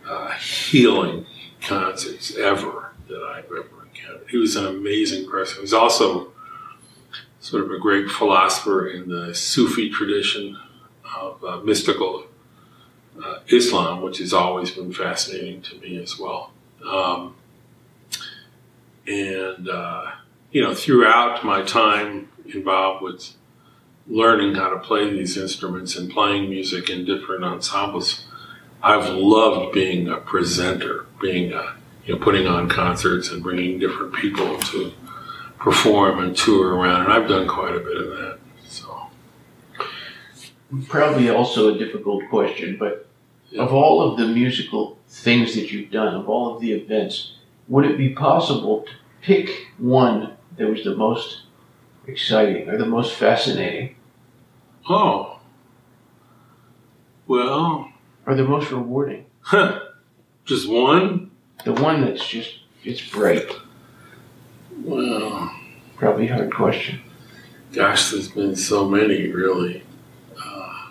uh, healing concerts ever that I've ever. He was an amazing person. He was also sort of a great philosopher in the Sufi tradition of uh, mystical uh, Islam, which has always been fascinating to me as well. Um, And, uh, you know, throughout my time involved with learning how to play these instruments and playing music in different ensembles, I've loved being a presenter, being a, you know, putting on concerts and bringing different people to perform and tour around. And I've done quite a bit of that. So, Probably also a difficult question, but of all of the musical things that you've done, of all of the events, would it be possible to pick one that was the most exciting or the most fascinating oh, well, or the most rewarding? huh, just one? The one that's just, it's bright. Well, Probably a hard question. gosh, there's been so many really uh,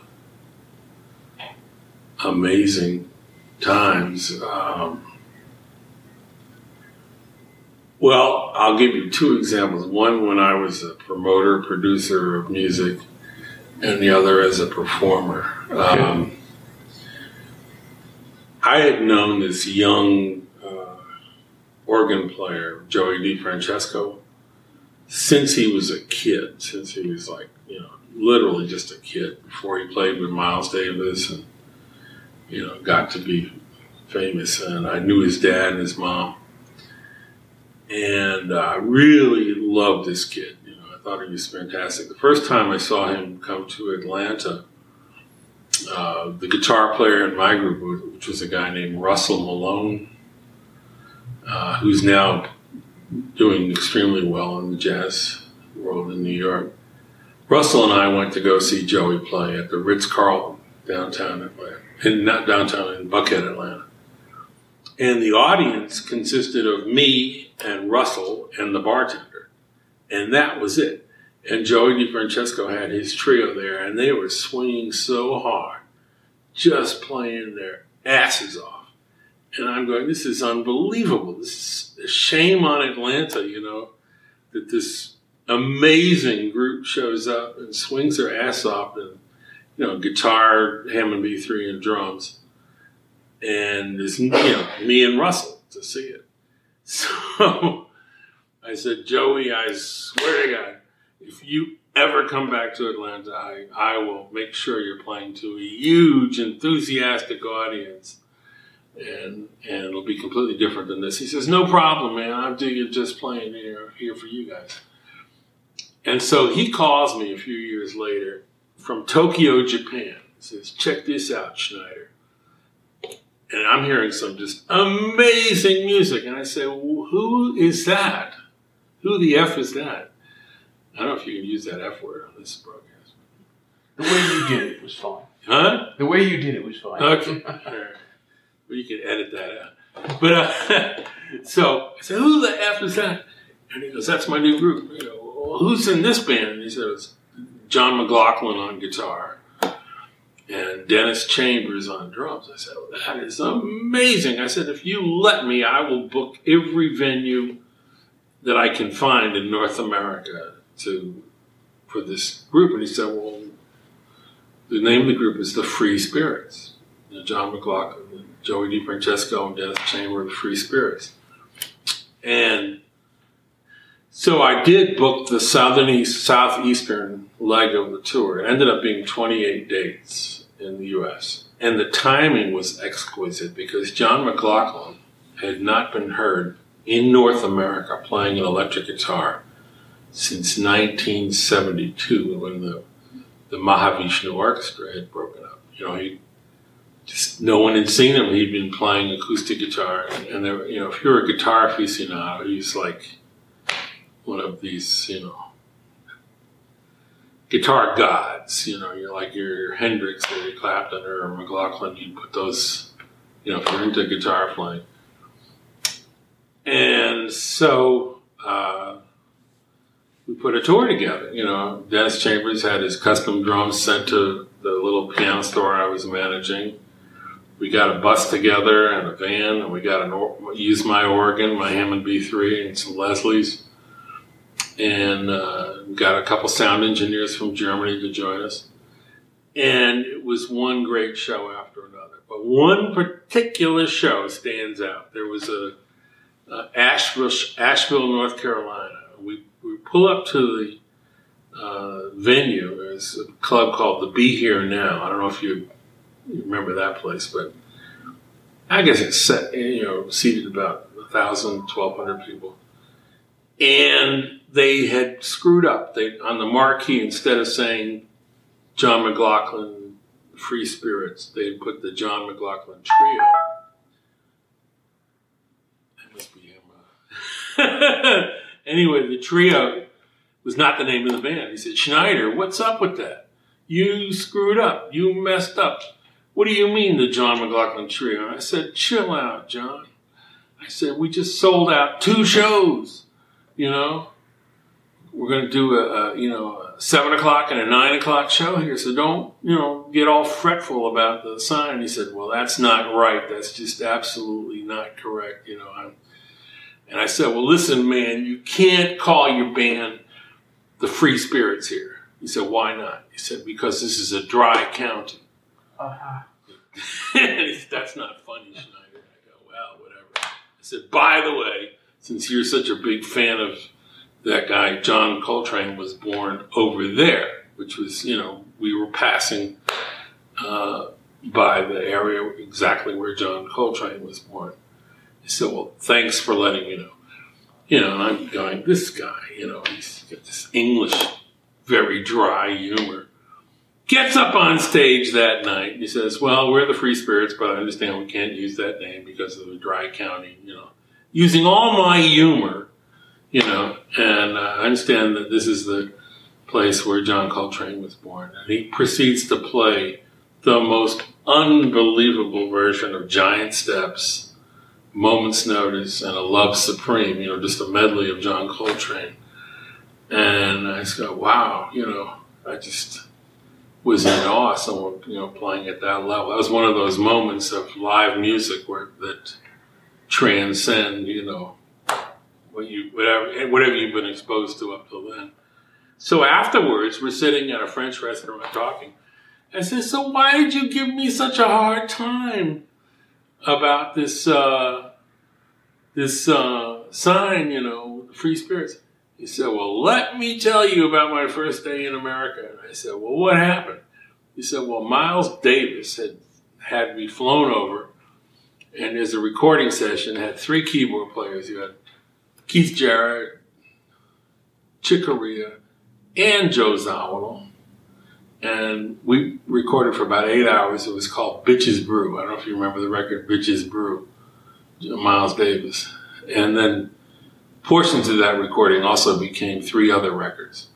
amazing times. Um, well, I'll give you two examples. One when I was a promoter, producer of music, and the other as a performer. Um, I had known this young organ player, Joey DeFrancesco, since he was a kid, since he was like, you know, literally just a kid before he played with Miles Davis and, you know, got to be famous. And I knew his dad and his mom. And I really loved this kid. You know, I thought he was fantastic. The first time I saw him come to Atlanta, uh, the guitar player in my group, which was a guy named Russell Malone, uh, who's now doing extremely well in the jazz world in New York. Russell and I went to go see Joey play at the Ritz Carlton downtown Atlanta, in not downtown in Buckhead, Atlanta. And the audience consisted of me and Russell and the bartender, and that was it. And Joey DeFrancesco had his trio there, and they were swinging so hard, just playing their asses off. And I'm going, this is unbelievable. This is a shame on Atlanta, you know, that this amazing group shows up and swings their ass off and, you know, guitar, Hammond B3, and drums. And it's, you know, me and Russell to see it. *laughs* So I said, Joey, I swear to God, if you ever come back to Atlanta, I, I will make sure you're playing to a huge, enthusiastic audience and and it'll be completely different than this. He says, "No problem, man. I'm doing just playing here here for you guys." And so he calls me a few years later from Tokyo, Japan. He says, "Check this out, Schneider." And I'm hearing some just amazing music, and I say, "Who is that? Who the f is that?" I don't know if you can use that f word on this broadcast. The way you did it was fine. Huh? The way you did it was fine. Okay. *laughs* Well, you can edit that out. But uh, *laughs* so I said, "Who the f is that?" And he goes, "That's my new group." You know, well, who's in this band? And he says, "John McLaughlin on guitar and Dennis Chambers on drums." I said, well, "That is amazing." I said, "If you let me, I will book every venue that I can find in North America to for this group." And he said, "Well." The name of the group is the Free Spirits. John McLaughlin, Joey DeFrancesco, and Dennis Chamber of Free Spirits. And so I did book the southern east, southeastern leg of the tour. It ended up being 28 dates in the U.S. And the timing was exquisite because John McLaughlin had not been heard in North America playing an electric guitar since 1972 when the the Mahavishnu Orchestra had broken up. You know, he just no one had seen him. He'd been playing acoustic guitar, and, and there, you know, if you're a guitar aficionado, he's like one of these, you know, guitar gods. You know, you're like your Hendrix or your Clapton or McLaughlin. You put those, you know, if you're into guitar playing. And so uh, we put a tour together. You know, Dennis Chambers had his custom drums sent to the little piano store I was managing. We got a bus together and a van, and we got an used my organ, my Hammond B3, and some Leslie's, and uh, got a couple sound engineers from Germany to join us. And it was one great show after another. But one particular show stands out. There was a uh, Asheville, Asheville, North Carolina. We, we pull up to the uh, venue. There's a club called the Be Here Now. I don't know if you, you remember that place, but I guess it's set, you know, seated about 1,000, 1,200 people. And they had screwed up. They on the marquee instead of saying John McLaughlin Free Spirits, they put the John McLaughlin Trio. That must be him. *laughs* anyway, the trio was not the name of the band. He said, Schneider, what's up with that? You screwed up. You messed up. What do you mean, the John McLaughlin Trio? I said, chill out, John. I said, we just sold out two shows, you know? We're going to do a, a, you know, a seven o'clock and a nine o'clock show here, so don't, you know, get all fretful about the sign. He said, well, that's not right. That's just absolutely not correct, you know. I'm, and I said, well, listen, man, you can't call your band the Free Spirits here. He said, why not? He said, because this is a dry county. Uh-huh. *laughs* That's not funny, Schneider. I go, well, whatever. I said, by the way, since you're such a big fan of that guy, John Coltrane was born over there, which was, you know, we were passing uh, by the area exactly where John Coltrane was born. He said, well, thanks for letting me know. You know, and I'm going, this guy, you know, he's got this English, very dry humor gets up on stage that night. He says, "Well, we're the Free Spirits, but I understand we can't use that name because of the dry county." You know, using all my humor, you know, and uh, I understand that this is the place where John Coltrane was born, and he proceeds to play the most unbelievable version of Giant Steps, Moments Notice, and A Love Supreme. You know, just a medley of John Coltrane. And I just go, wow, you know, I just was in awe. Someone, you know, playing at that level. That was one of those moments of live music where that transcend, you know, what you whatever whatever you've been exposed to up till then. So afterwards, we're sitting at a French restaurant talking. I said, "So why did you give me such a hard time about this uh, this uh, sign? You know, free spirits." He said, Well, let me tell you about my first day in America. And I said, Well, what happened? He said, Well, Miles Davis had had me flown over, and there's a recording session, had three keyboard players. You had Keith Jarrett, Chick Corea, and Joe Zawinul. And we recorded for about eight hours. It was called Bitches Brew. I don't know if you remember the record Bitches Brew, Miles Davis. And then portions of that recording also became three other records.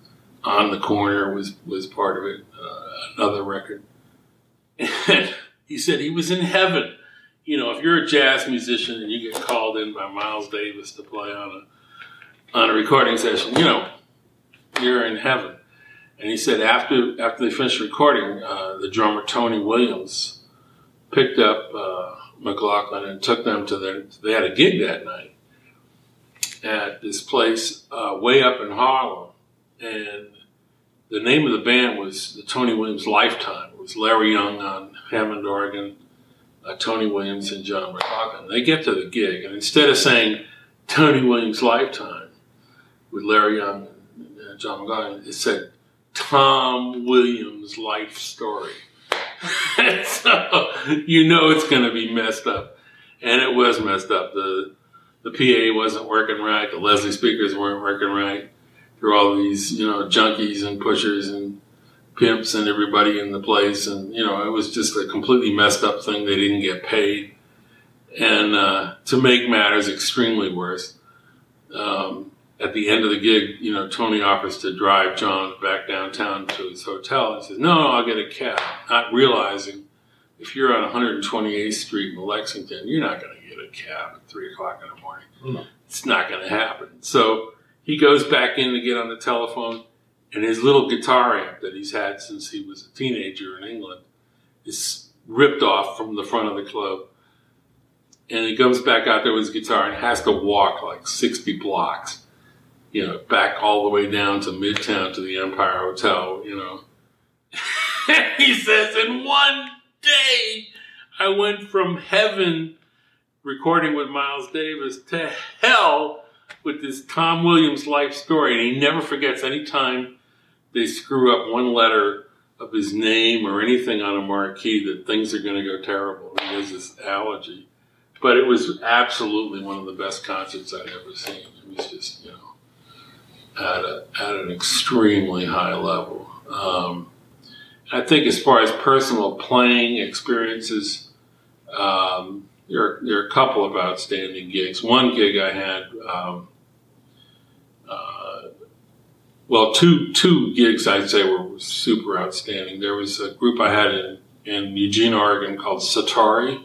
On the Corner was, was part of it, uh, another record. And he said he was in heaven. You know, if you're a jazz musician and you get called in by Miles Davis to play on a on a recording session, you know, you're in heaven. And he said after after they finished recording, uh, the drummer Tony Williams picked up uh, McLaughlin and took them to their. They had a gig that night at this place uh, way up in Harlem, and the name of the band was the Tony Williams Lifetime. It was Larry Young on Hammond organ, uh, Tony Williams and John McLaughlin. They get to the gig, and instead of saying Tony Williams Lifetime with Larry Young and John McLaughlin, it said Tom Williams Life Story. *laughs* so you know it's going to be messed up, and it was messed up. The the PA wasn't working right, the Leslie speakers weren't working right. Through all these, you know, junkies and pushers and pimps and everybody in the place, and you know, it was just a completely messed up thing. They didn't get paid, and uh, to make matters extremely worse, um, at the end of the gig, you know, Tony offers to drive John back downtown to his hotel. and says, "No, no, I'll get a cab," not realizing if you're on 128th Street in Lexington, you're not going to a cab at three o'clock in the morning. No. It's not going to happen. So he goes back in to get on the telephone, and his little guitar amp that he's had since he was a teenager in England is ripped off from the front of the club. And he comes back out there with his guitar and has to walk like 60 blocks, you know, back all the way down to Midtown to the Empire Hotel, you know. *laughs* he says, in one day, I went from heaven recording with Miles Davis to hell with this Tom Williams life story. And he never forgets any time they screw up one letter of his name or anything on a marquee that things are going to go terrible. He has this allergy. But it was absolutely one of the best concerts I'd ever seen. It was just, you know, at, a, at an extremely high level. Um, I think as far as personal playing experiences, um, there, are, there are a couple of outstanding gigs. One gig I had, um, uh, well, two two gigs I'd say were super outstanding. There was a group I had in, in Eugene, Oregon called Satori,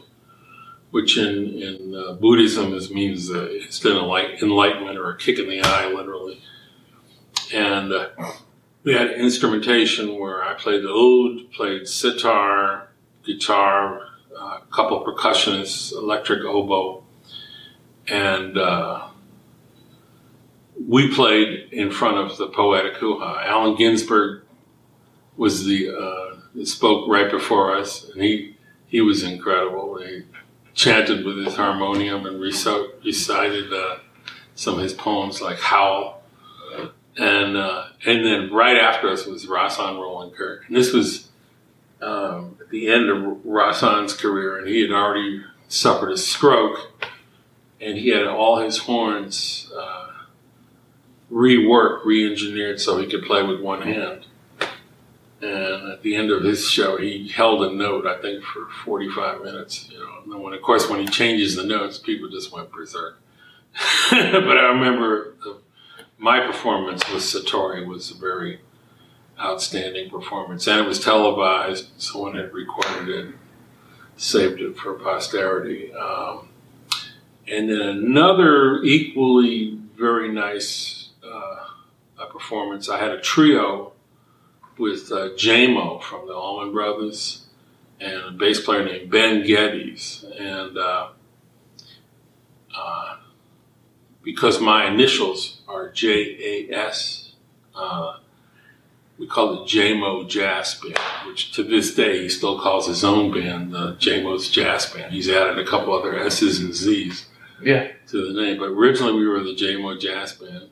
which in, in uh, Buddhism is, means uh, instant enlightenment or a kick in the eye, literally. And uh, we had instrumentation where I played the oud, played sitar, guitar, a uh, couple of percussionists, electric oboe, and uh, we played in front of the poetic hoo-ha. Allen Ginsberg was the uh, spoke right before us, and he he was incredible. He chanted with his harmonium and recited uh, some of his poems like Howl and uh, and then right after us was Rahsaan Roland Kirk, and this was um, at the end of Rahsaan's career, and he had already suffered a stroke, and he had all his horns uh, reworked, re-engineered so he could play with one hand. And at the end of his show, he held a note, I think, for 45 minutes. You know, and when, of course, when he changes the notes, people just went berserk. *laughs* but I remember the my performance with Satori was very outstanding performance, and it was televised. Someone had recorded it, saved it for posterity. Um, and then another equally very nice uh, performance. I had a trio with uh, Jaimoe from the Allman Brothers and a bass player named Ben Geddes. And uh, uh because my initials are J A S. Uh, we call it Jaimoe Jazz Band, which to this day he still calls his own band uh, the Jaimoe's Jazz Band. He's added a couple other S's and Z's yeah. to the name, but originally we were the Jaimoe Jazz Band,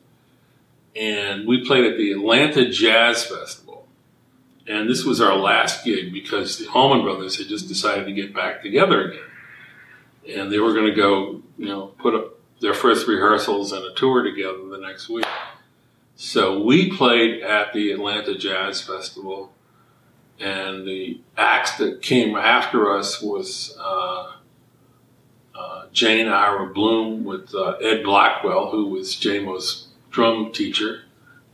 and we played at the Atlanta Jazz Festival. And this was our last gig because the Allman Brothers had just decided to get back together again, and they were going to go, you know, put up their first rehearsals and a tour together the next week. So we played at the Atlanta Jazz Festival, and the acts that came after us was uh, uh, Jane Ira Bloom with uh, Ed Blackwell, who was Jaimoe's drum teacher.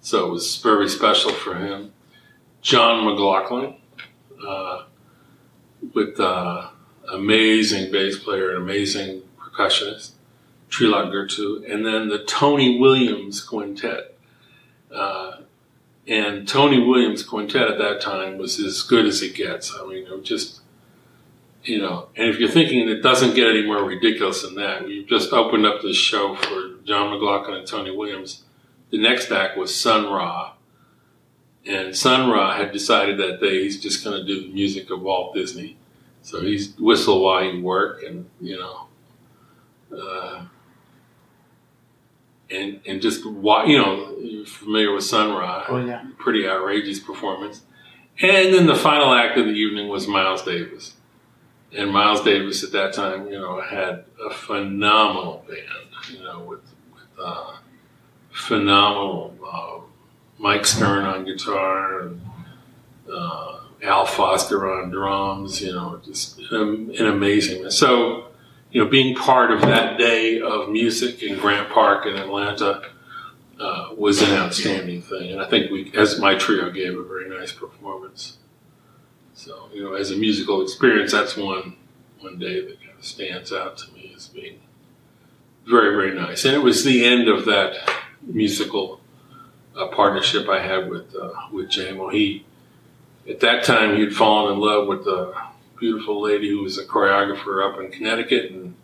So it was very special for him. John McLaughlin uh, with uh, amazing bass player and amazing percussionist. Trilok Gurtu, and then the Tony Williams Quintet. Uh, and Tony Williams Quintet at that time was as good as it gets. I mean, it was just, you know, and if you're thinking it doesn't get any more ridiculous than that, we just opened up this show for John McLaughlin and Tony Williams. The next act was Sun Ra. And Sun Ra had decided that day he's just going to do the music of Walt Disney. So he's whistle while you work and, you know, uh, and and just you know you're familiar with Sun Ra's. Oh yeah, pretty outrageous performance. And then the final act of the evening was Miles Davis, and Miles Davis at that time, you know, had a phenomenal band, you know, with, with uh, phenomenal uh, Mike Stern on guitar and uh, Al Foster on drums, you know, just an, an amazing. So you know, being part of that day of music in Grant Park in Atlanta uh, was an outstanding thing. And I think we, as my trio, gave a very nice performance. So, you know, as a musical experience, that's one one day that kind of stands out to me as being very, very nice. And it was the end of that musical uh, partnership I had with uh, with Jaimoe. He, at that time, he'd fallen in love with the beautiful lady who was a choreographer up in Connecticut and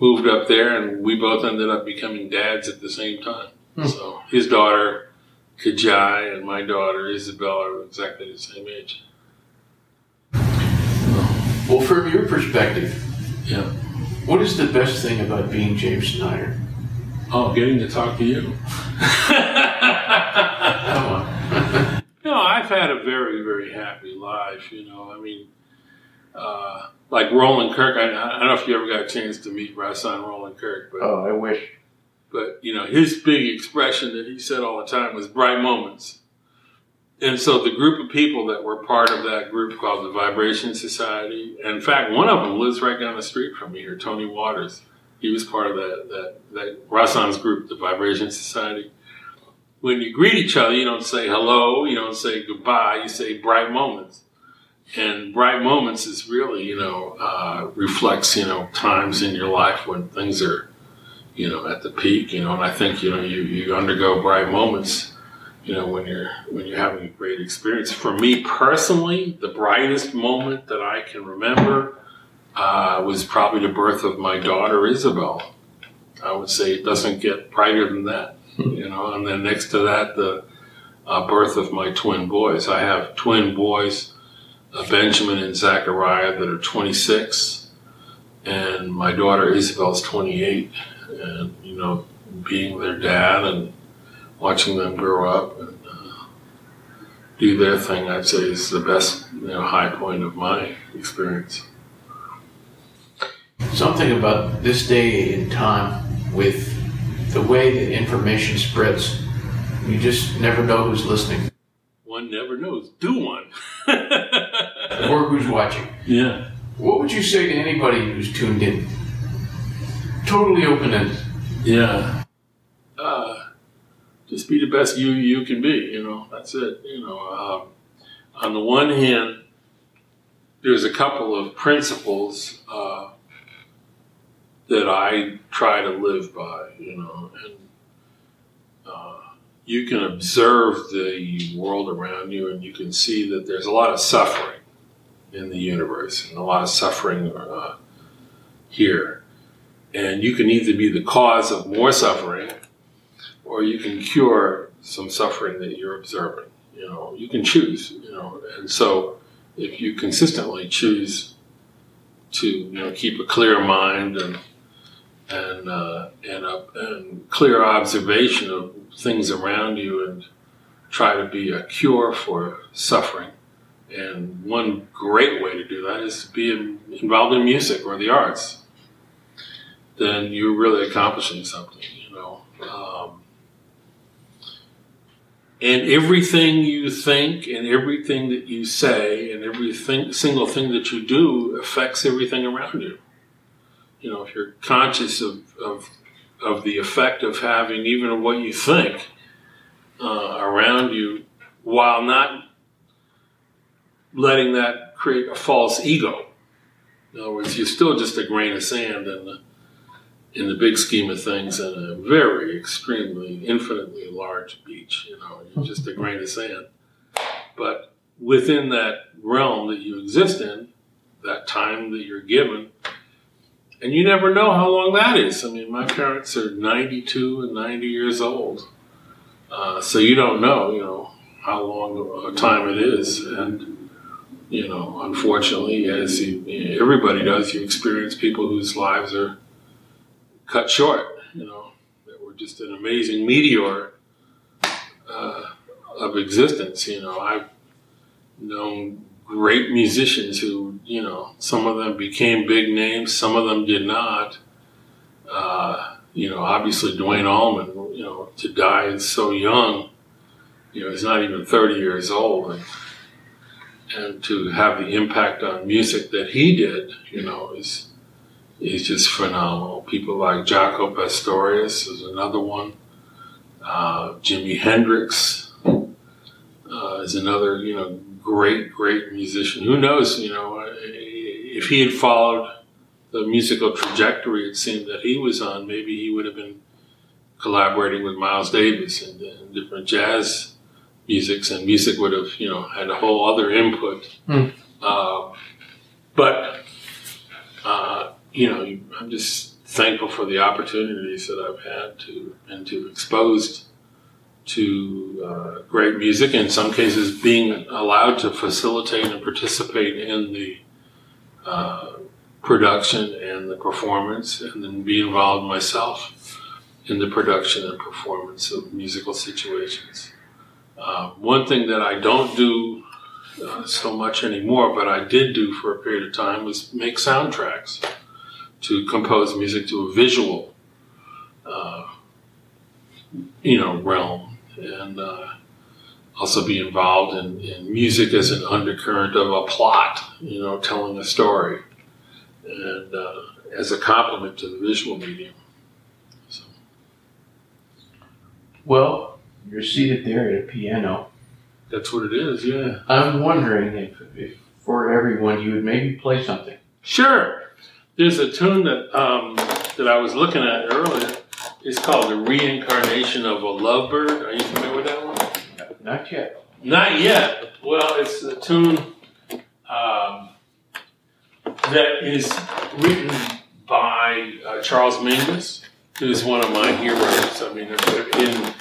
moved up there, and we both ended up becoming dads at the same time. Hmm. So his daughter, Kajai, and my daughter, Isabella, are exactly the same age. Well, from your perspective, yeah. What is the best thing about being James Schneider? Oh, getting to talk to you. *laughs* Come on. *laughs* No, I've had a very, very happy life. You know, I mean, uh, like Roland Kirk. I, I don't know if you ever got a chance to meet Rahsaan Roland Kirk, but oh, I wish. but you know, his big expression that he said all the time was "bright moments." And so the group of people that were part of that group called the Vibration Society, in fact, one of them lives right down the street from me here, Tony Waters. He was part of that that that Rahsaan's group, the Vibration Society. When you greet each other, you don't say hello, you don't say goodbye, you say bright moments. And bright moments is really, you know, uh, reflects, you know, times in your life when things are, you know, at the peak, you know, and I think, you know, you, you undergo bright moments, you know, when you're when you're having a great experience. For me personally, the brightest moment that I can remember uh, was probably the birth of my daughter Isabel. I would say it doesn't get brighter than that, you know. And then next to that, the uh, birth of my twin boys. I have twin boys, Benjamin and Zachariah, that are 26, and my daughter Isabel is 28. And you know, being their dad and watching them grow up and uh, do their thing, I'd say is the best, you know, high point of my experience. Something about this day and time with the way that information spreads. You just never know who's listening One never knows. Do one. or who's watching. yeah. What would you say to anybody who's tuned in? Totally open ended. Yeah. Uh, just be the best you you can be. You know, that's it. You know, um, on the one hand, there's a couple of principles uh, that I try to live by. You know, and uh, you can observe the world around you, and you can see that there's a lot of suffering in the universe, and a lot of suffering uh, here. And you can either be the cause of more suffering or you can cure some suffering that you're observing you know you can choose you know. And so if you consistently choose to you know keep a clear mind and and uh, and, a, and clear observation of things around you and try to be a cure for suffering and one great way to do that is to be involved in music or the arts then you're really accomplishing something, you know. Um, and everything you think and everything that you say and every single thing that you do affects everything around you. You know, if you're conscious of, of, of the effect of having even what you think uh, around you while not letting that create a false ego. In other words, you're still just a grain of sand in the in the big scheme of things in a very extremely infinitely large beach you know you're just a grain of sand but within that realm that you exist in that time that you're given and you never know how long that is i mean my parents are 92 and 90 years old uh, so you don't know you know how long a time it is and you know unfortunately as you, everybody does you experience people whose lives are cut short. You know, that were just an amazing meteor uh, of existence. You know, I've known great musicians who, you know, some of them became big names, some of them did not. Uh, you know, obviously Duane Allman, you know, to die so young, you know, he's not even 30 years old. And, and to have the impact on music that he did, you know, is is just phenomenal. People like Jaco Pastorius is another one. Uh, Jimi Hendrix uh, is another, you know, great, great musician. Who knows, you know, if he had followed the musical trajectory it seemed that he was on, maybe he would have been collaborating with Miles Davis and, and different jazz musics, and music would have, you know, had a whole other input. Mm. Uh, but uh, you know, I'm just thankful for the opportunities that I've had to and to exposed to uh, great music. In some cases, being allowed to facilitate and participate in the uh, production and the performance, and then be involved myself in the production and performance of musical situations. Uh, one thing that I don't do uh, so much anymore, but I did do for a period of time, was make soundtracks to compose music to a visual, uh, you know, realm, and uh, also be involved in, in music as an undercurrent of a plot, you know, telling a story, and uh, as a complement to the visual medium. So. Well, you're seated there at a piano. That's what it is, yeah. I'm wondering if, if for everyone you would maybe play something. Sure. There's a tune that um, that I was looking at earlier. It's called "The Reincarnation of a Lovebird." Are you familiar with that one? Not yet. Not yet. Well, it's a tune um, that is written by uh, Charles Mingus, who's one of my heroes. I mean, in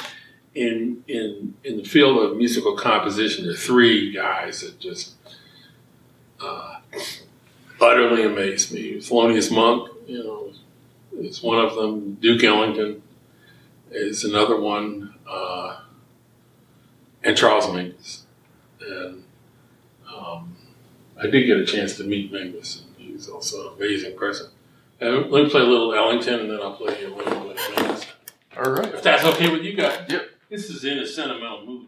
in in in the field of musical composition, there are three guys that just uh, utterly amazed me. Thelonious Monk, you know, is one of them. Duke Ellington is another one. Uh, and Charles Mingus. And um, I did get a chance to meet Mingus, and he's also an amazing person. And let me play a little Ellington, and then I'll play a little bit of Mingus. All right. If that's okay with you guys. Yep. This is in a sentimental mood.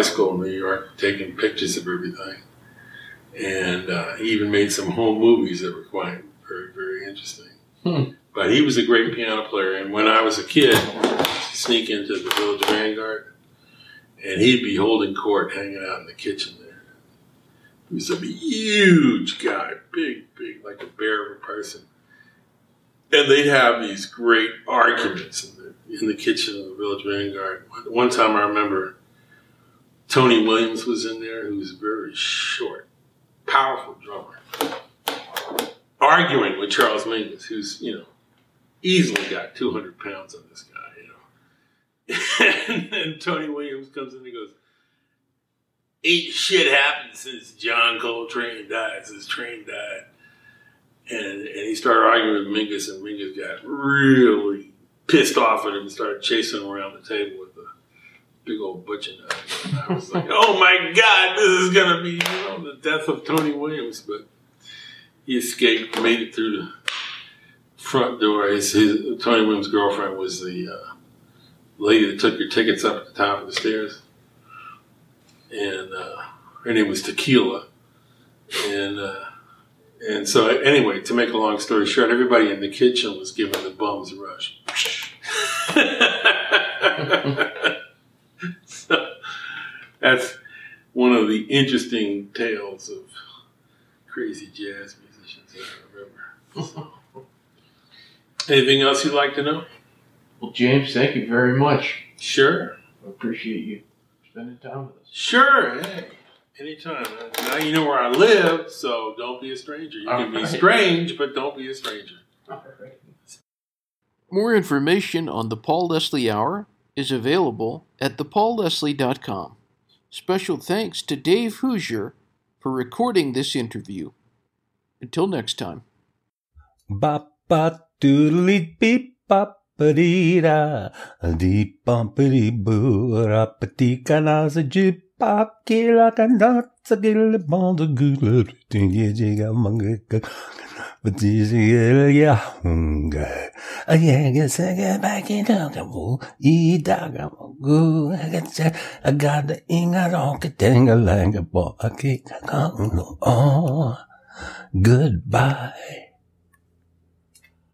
Bicycle in New York taking pictures of everything. And uh, he even made some home movies that were quite very, very interesting. Hmm. But he was a great piano player. And when I was a kid, sneak into the Village Vanguard, and he'd be holding court, hanging out in the kitchen there. He was a huge guy, big, big, like a bear of a person. And they'd have these great arguments in the, in the kitchen of the Village Vanguard. One time I remember Tony Williams was in there, who was very short, powerful drummer, arguing with Charles Mingus, who's, you know, easily got 200 pounds on this guy, you know. *laughs* and then Tony Williams comes in and goes, Ain't shit happened since John Coltrane died, since Train died. And, and he started arguing with Mingus, and Mingus got really pissed off at him and started chasing him around the table big old butcher knife. And I was like, *laughs* oh my God, this is going to be you know, the death of Tony Williams. But he escaped, made it through the front door. His, his Tony Williams' girlfriend was the uh, lady that took your tickets up at the top of the stairs, and uh, her name was Tequila. And uh, and so anyway, to make a long story short, everybody in the kitchen was giving the bums a rush. *laughs* *laughs* so that's one of the interesting tales of crazy jazz musicians that I remember. *laughs* Anything else you'd like to know? Well, James, thank you very much. Sure. I appreciate you spending time with us. Sure. Hey, anytime. Now you know where I live, so don't be a stranger. You can be strange, but don't be a stranger. More information on the Paul Leslie Hour is available at thepaulleslie.com. Special thanks to Dave Hoosier for recording this interview. Until next time. Doodly beep boo but this yeah hunga a yeah sega back in the woo e daga go I got the tinga langa bo a goodbye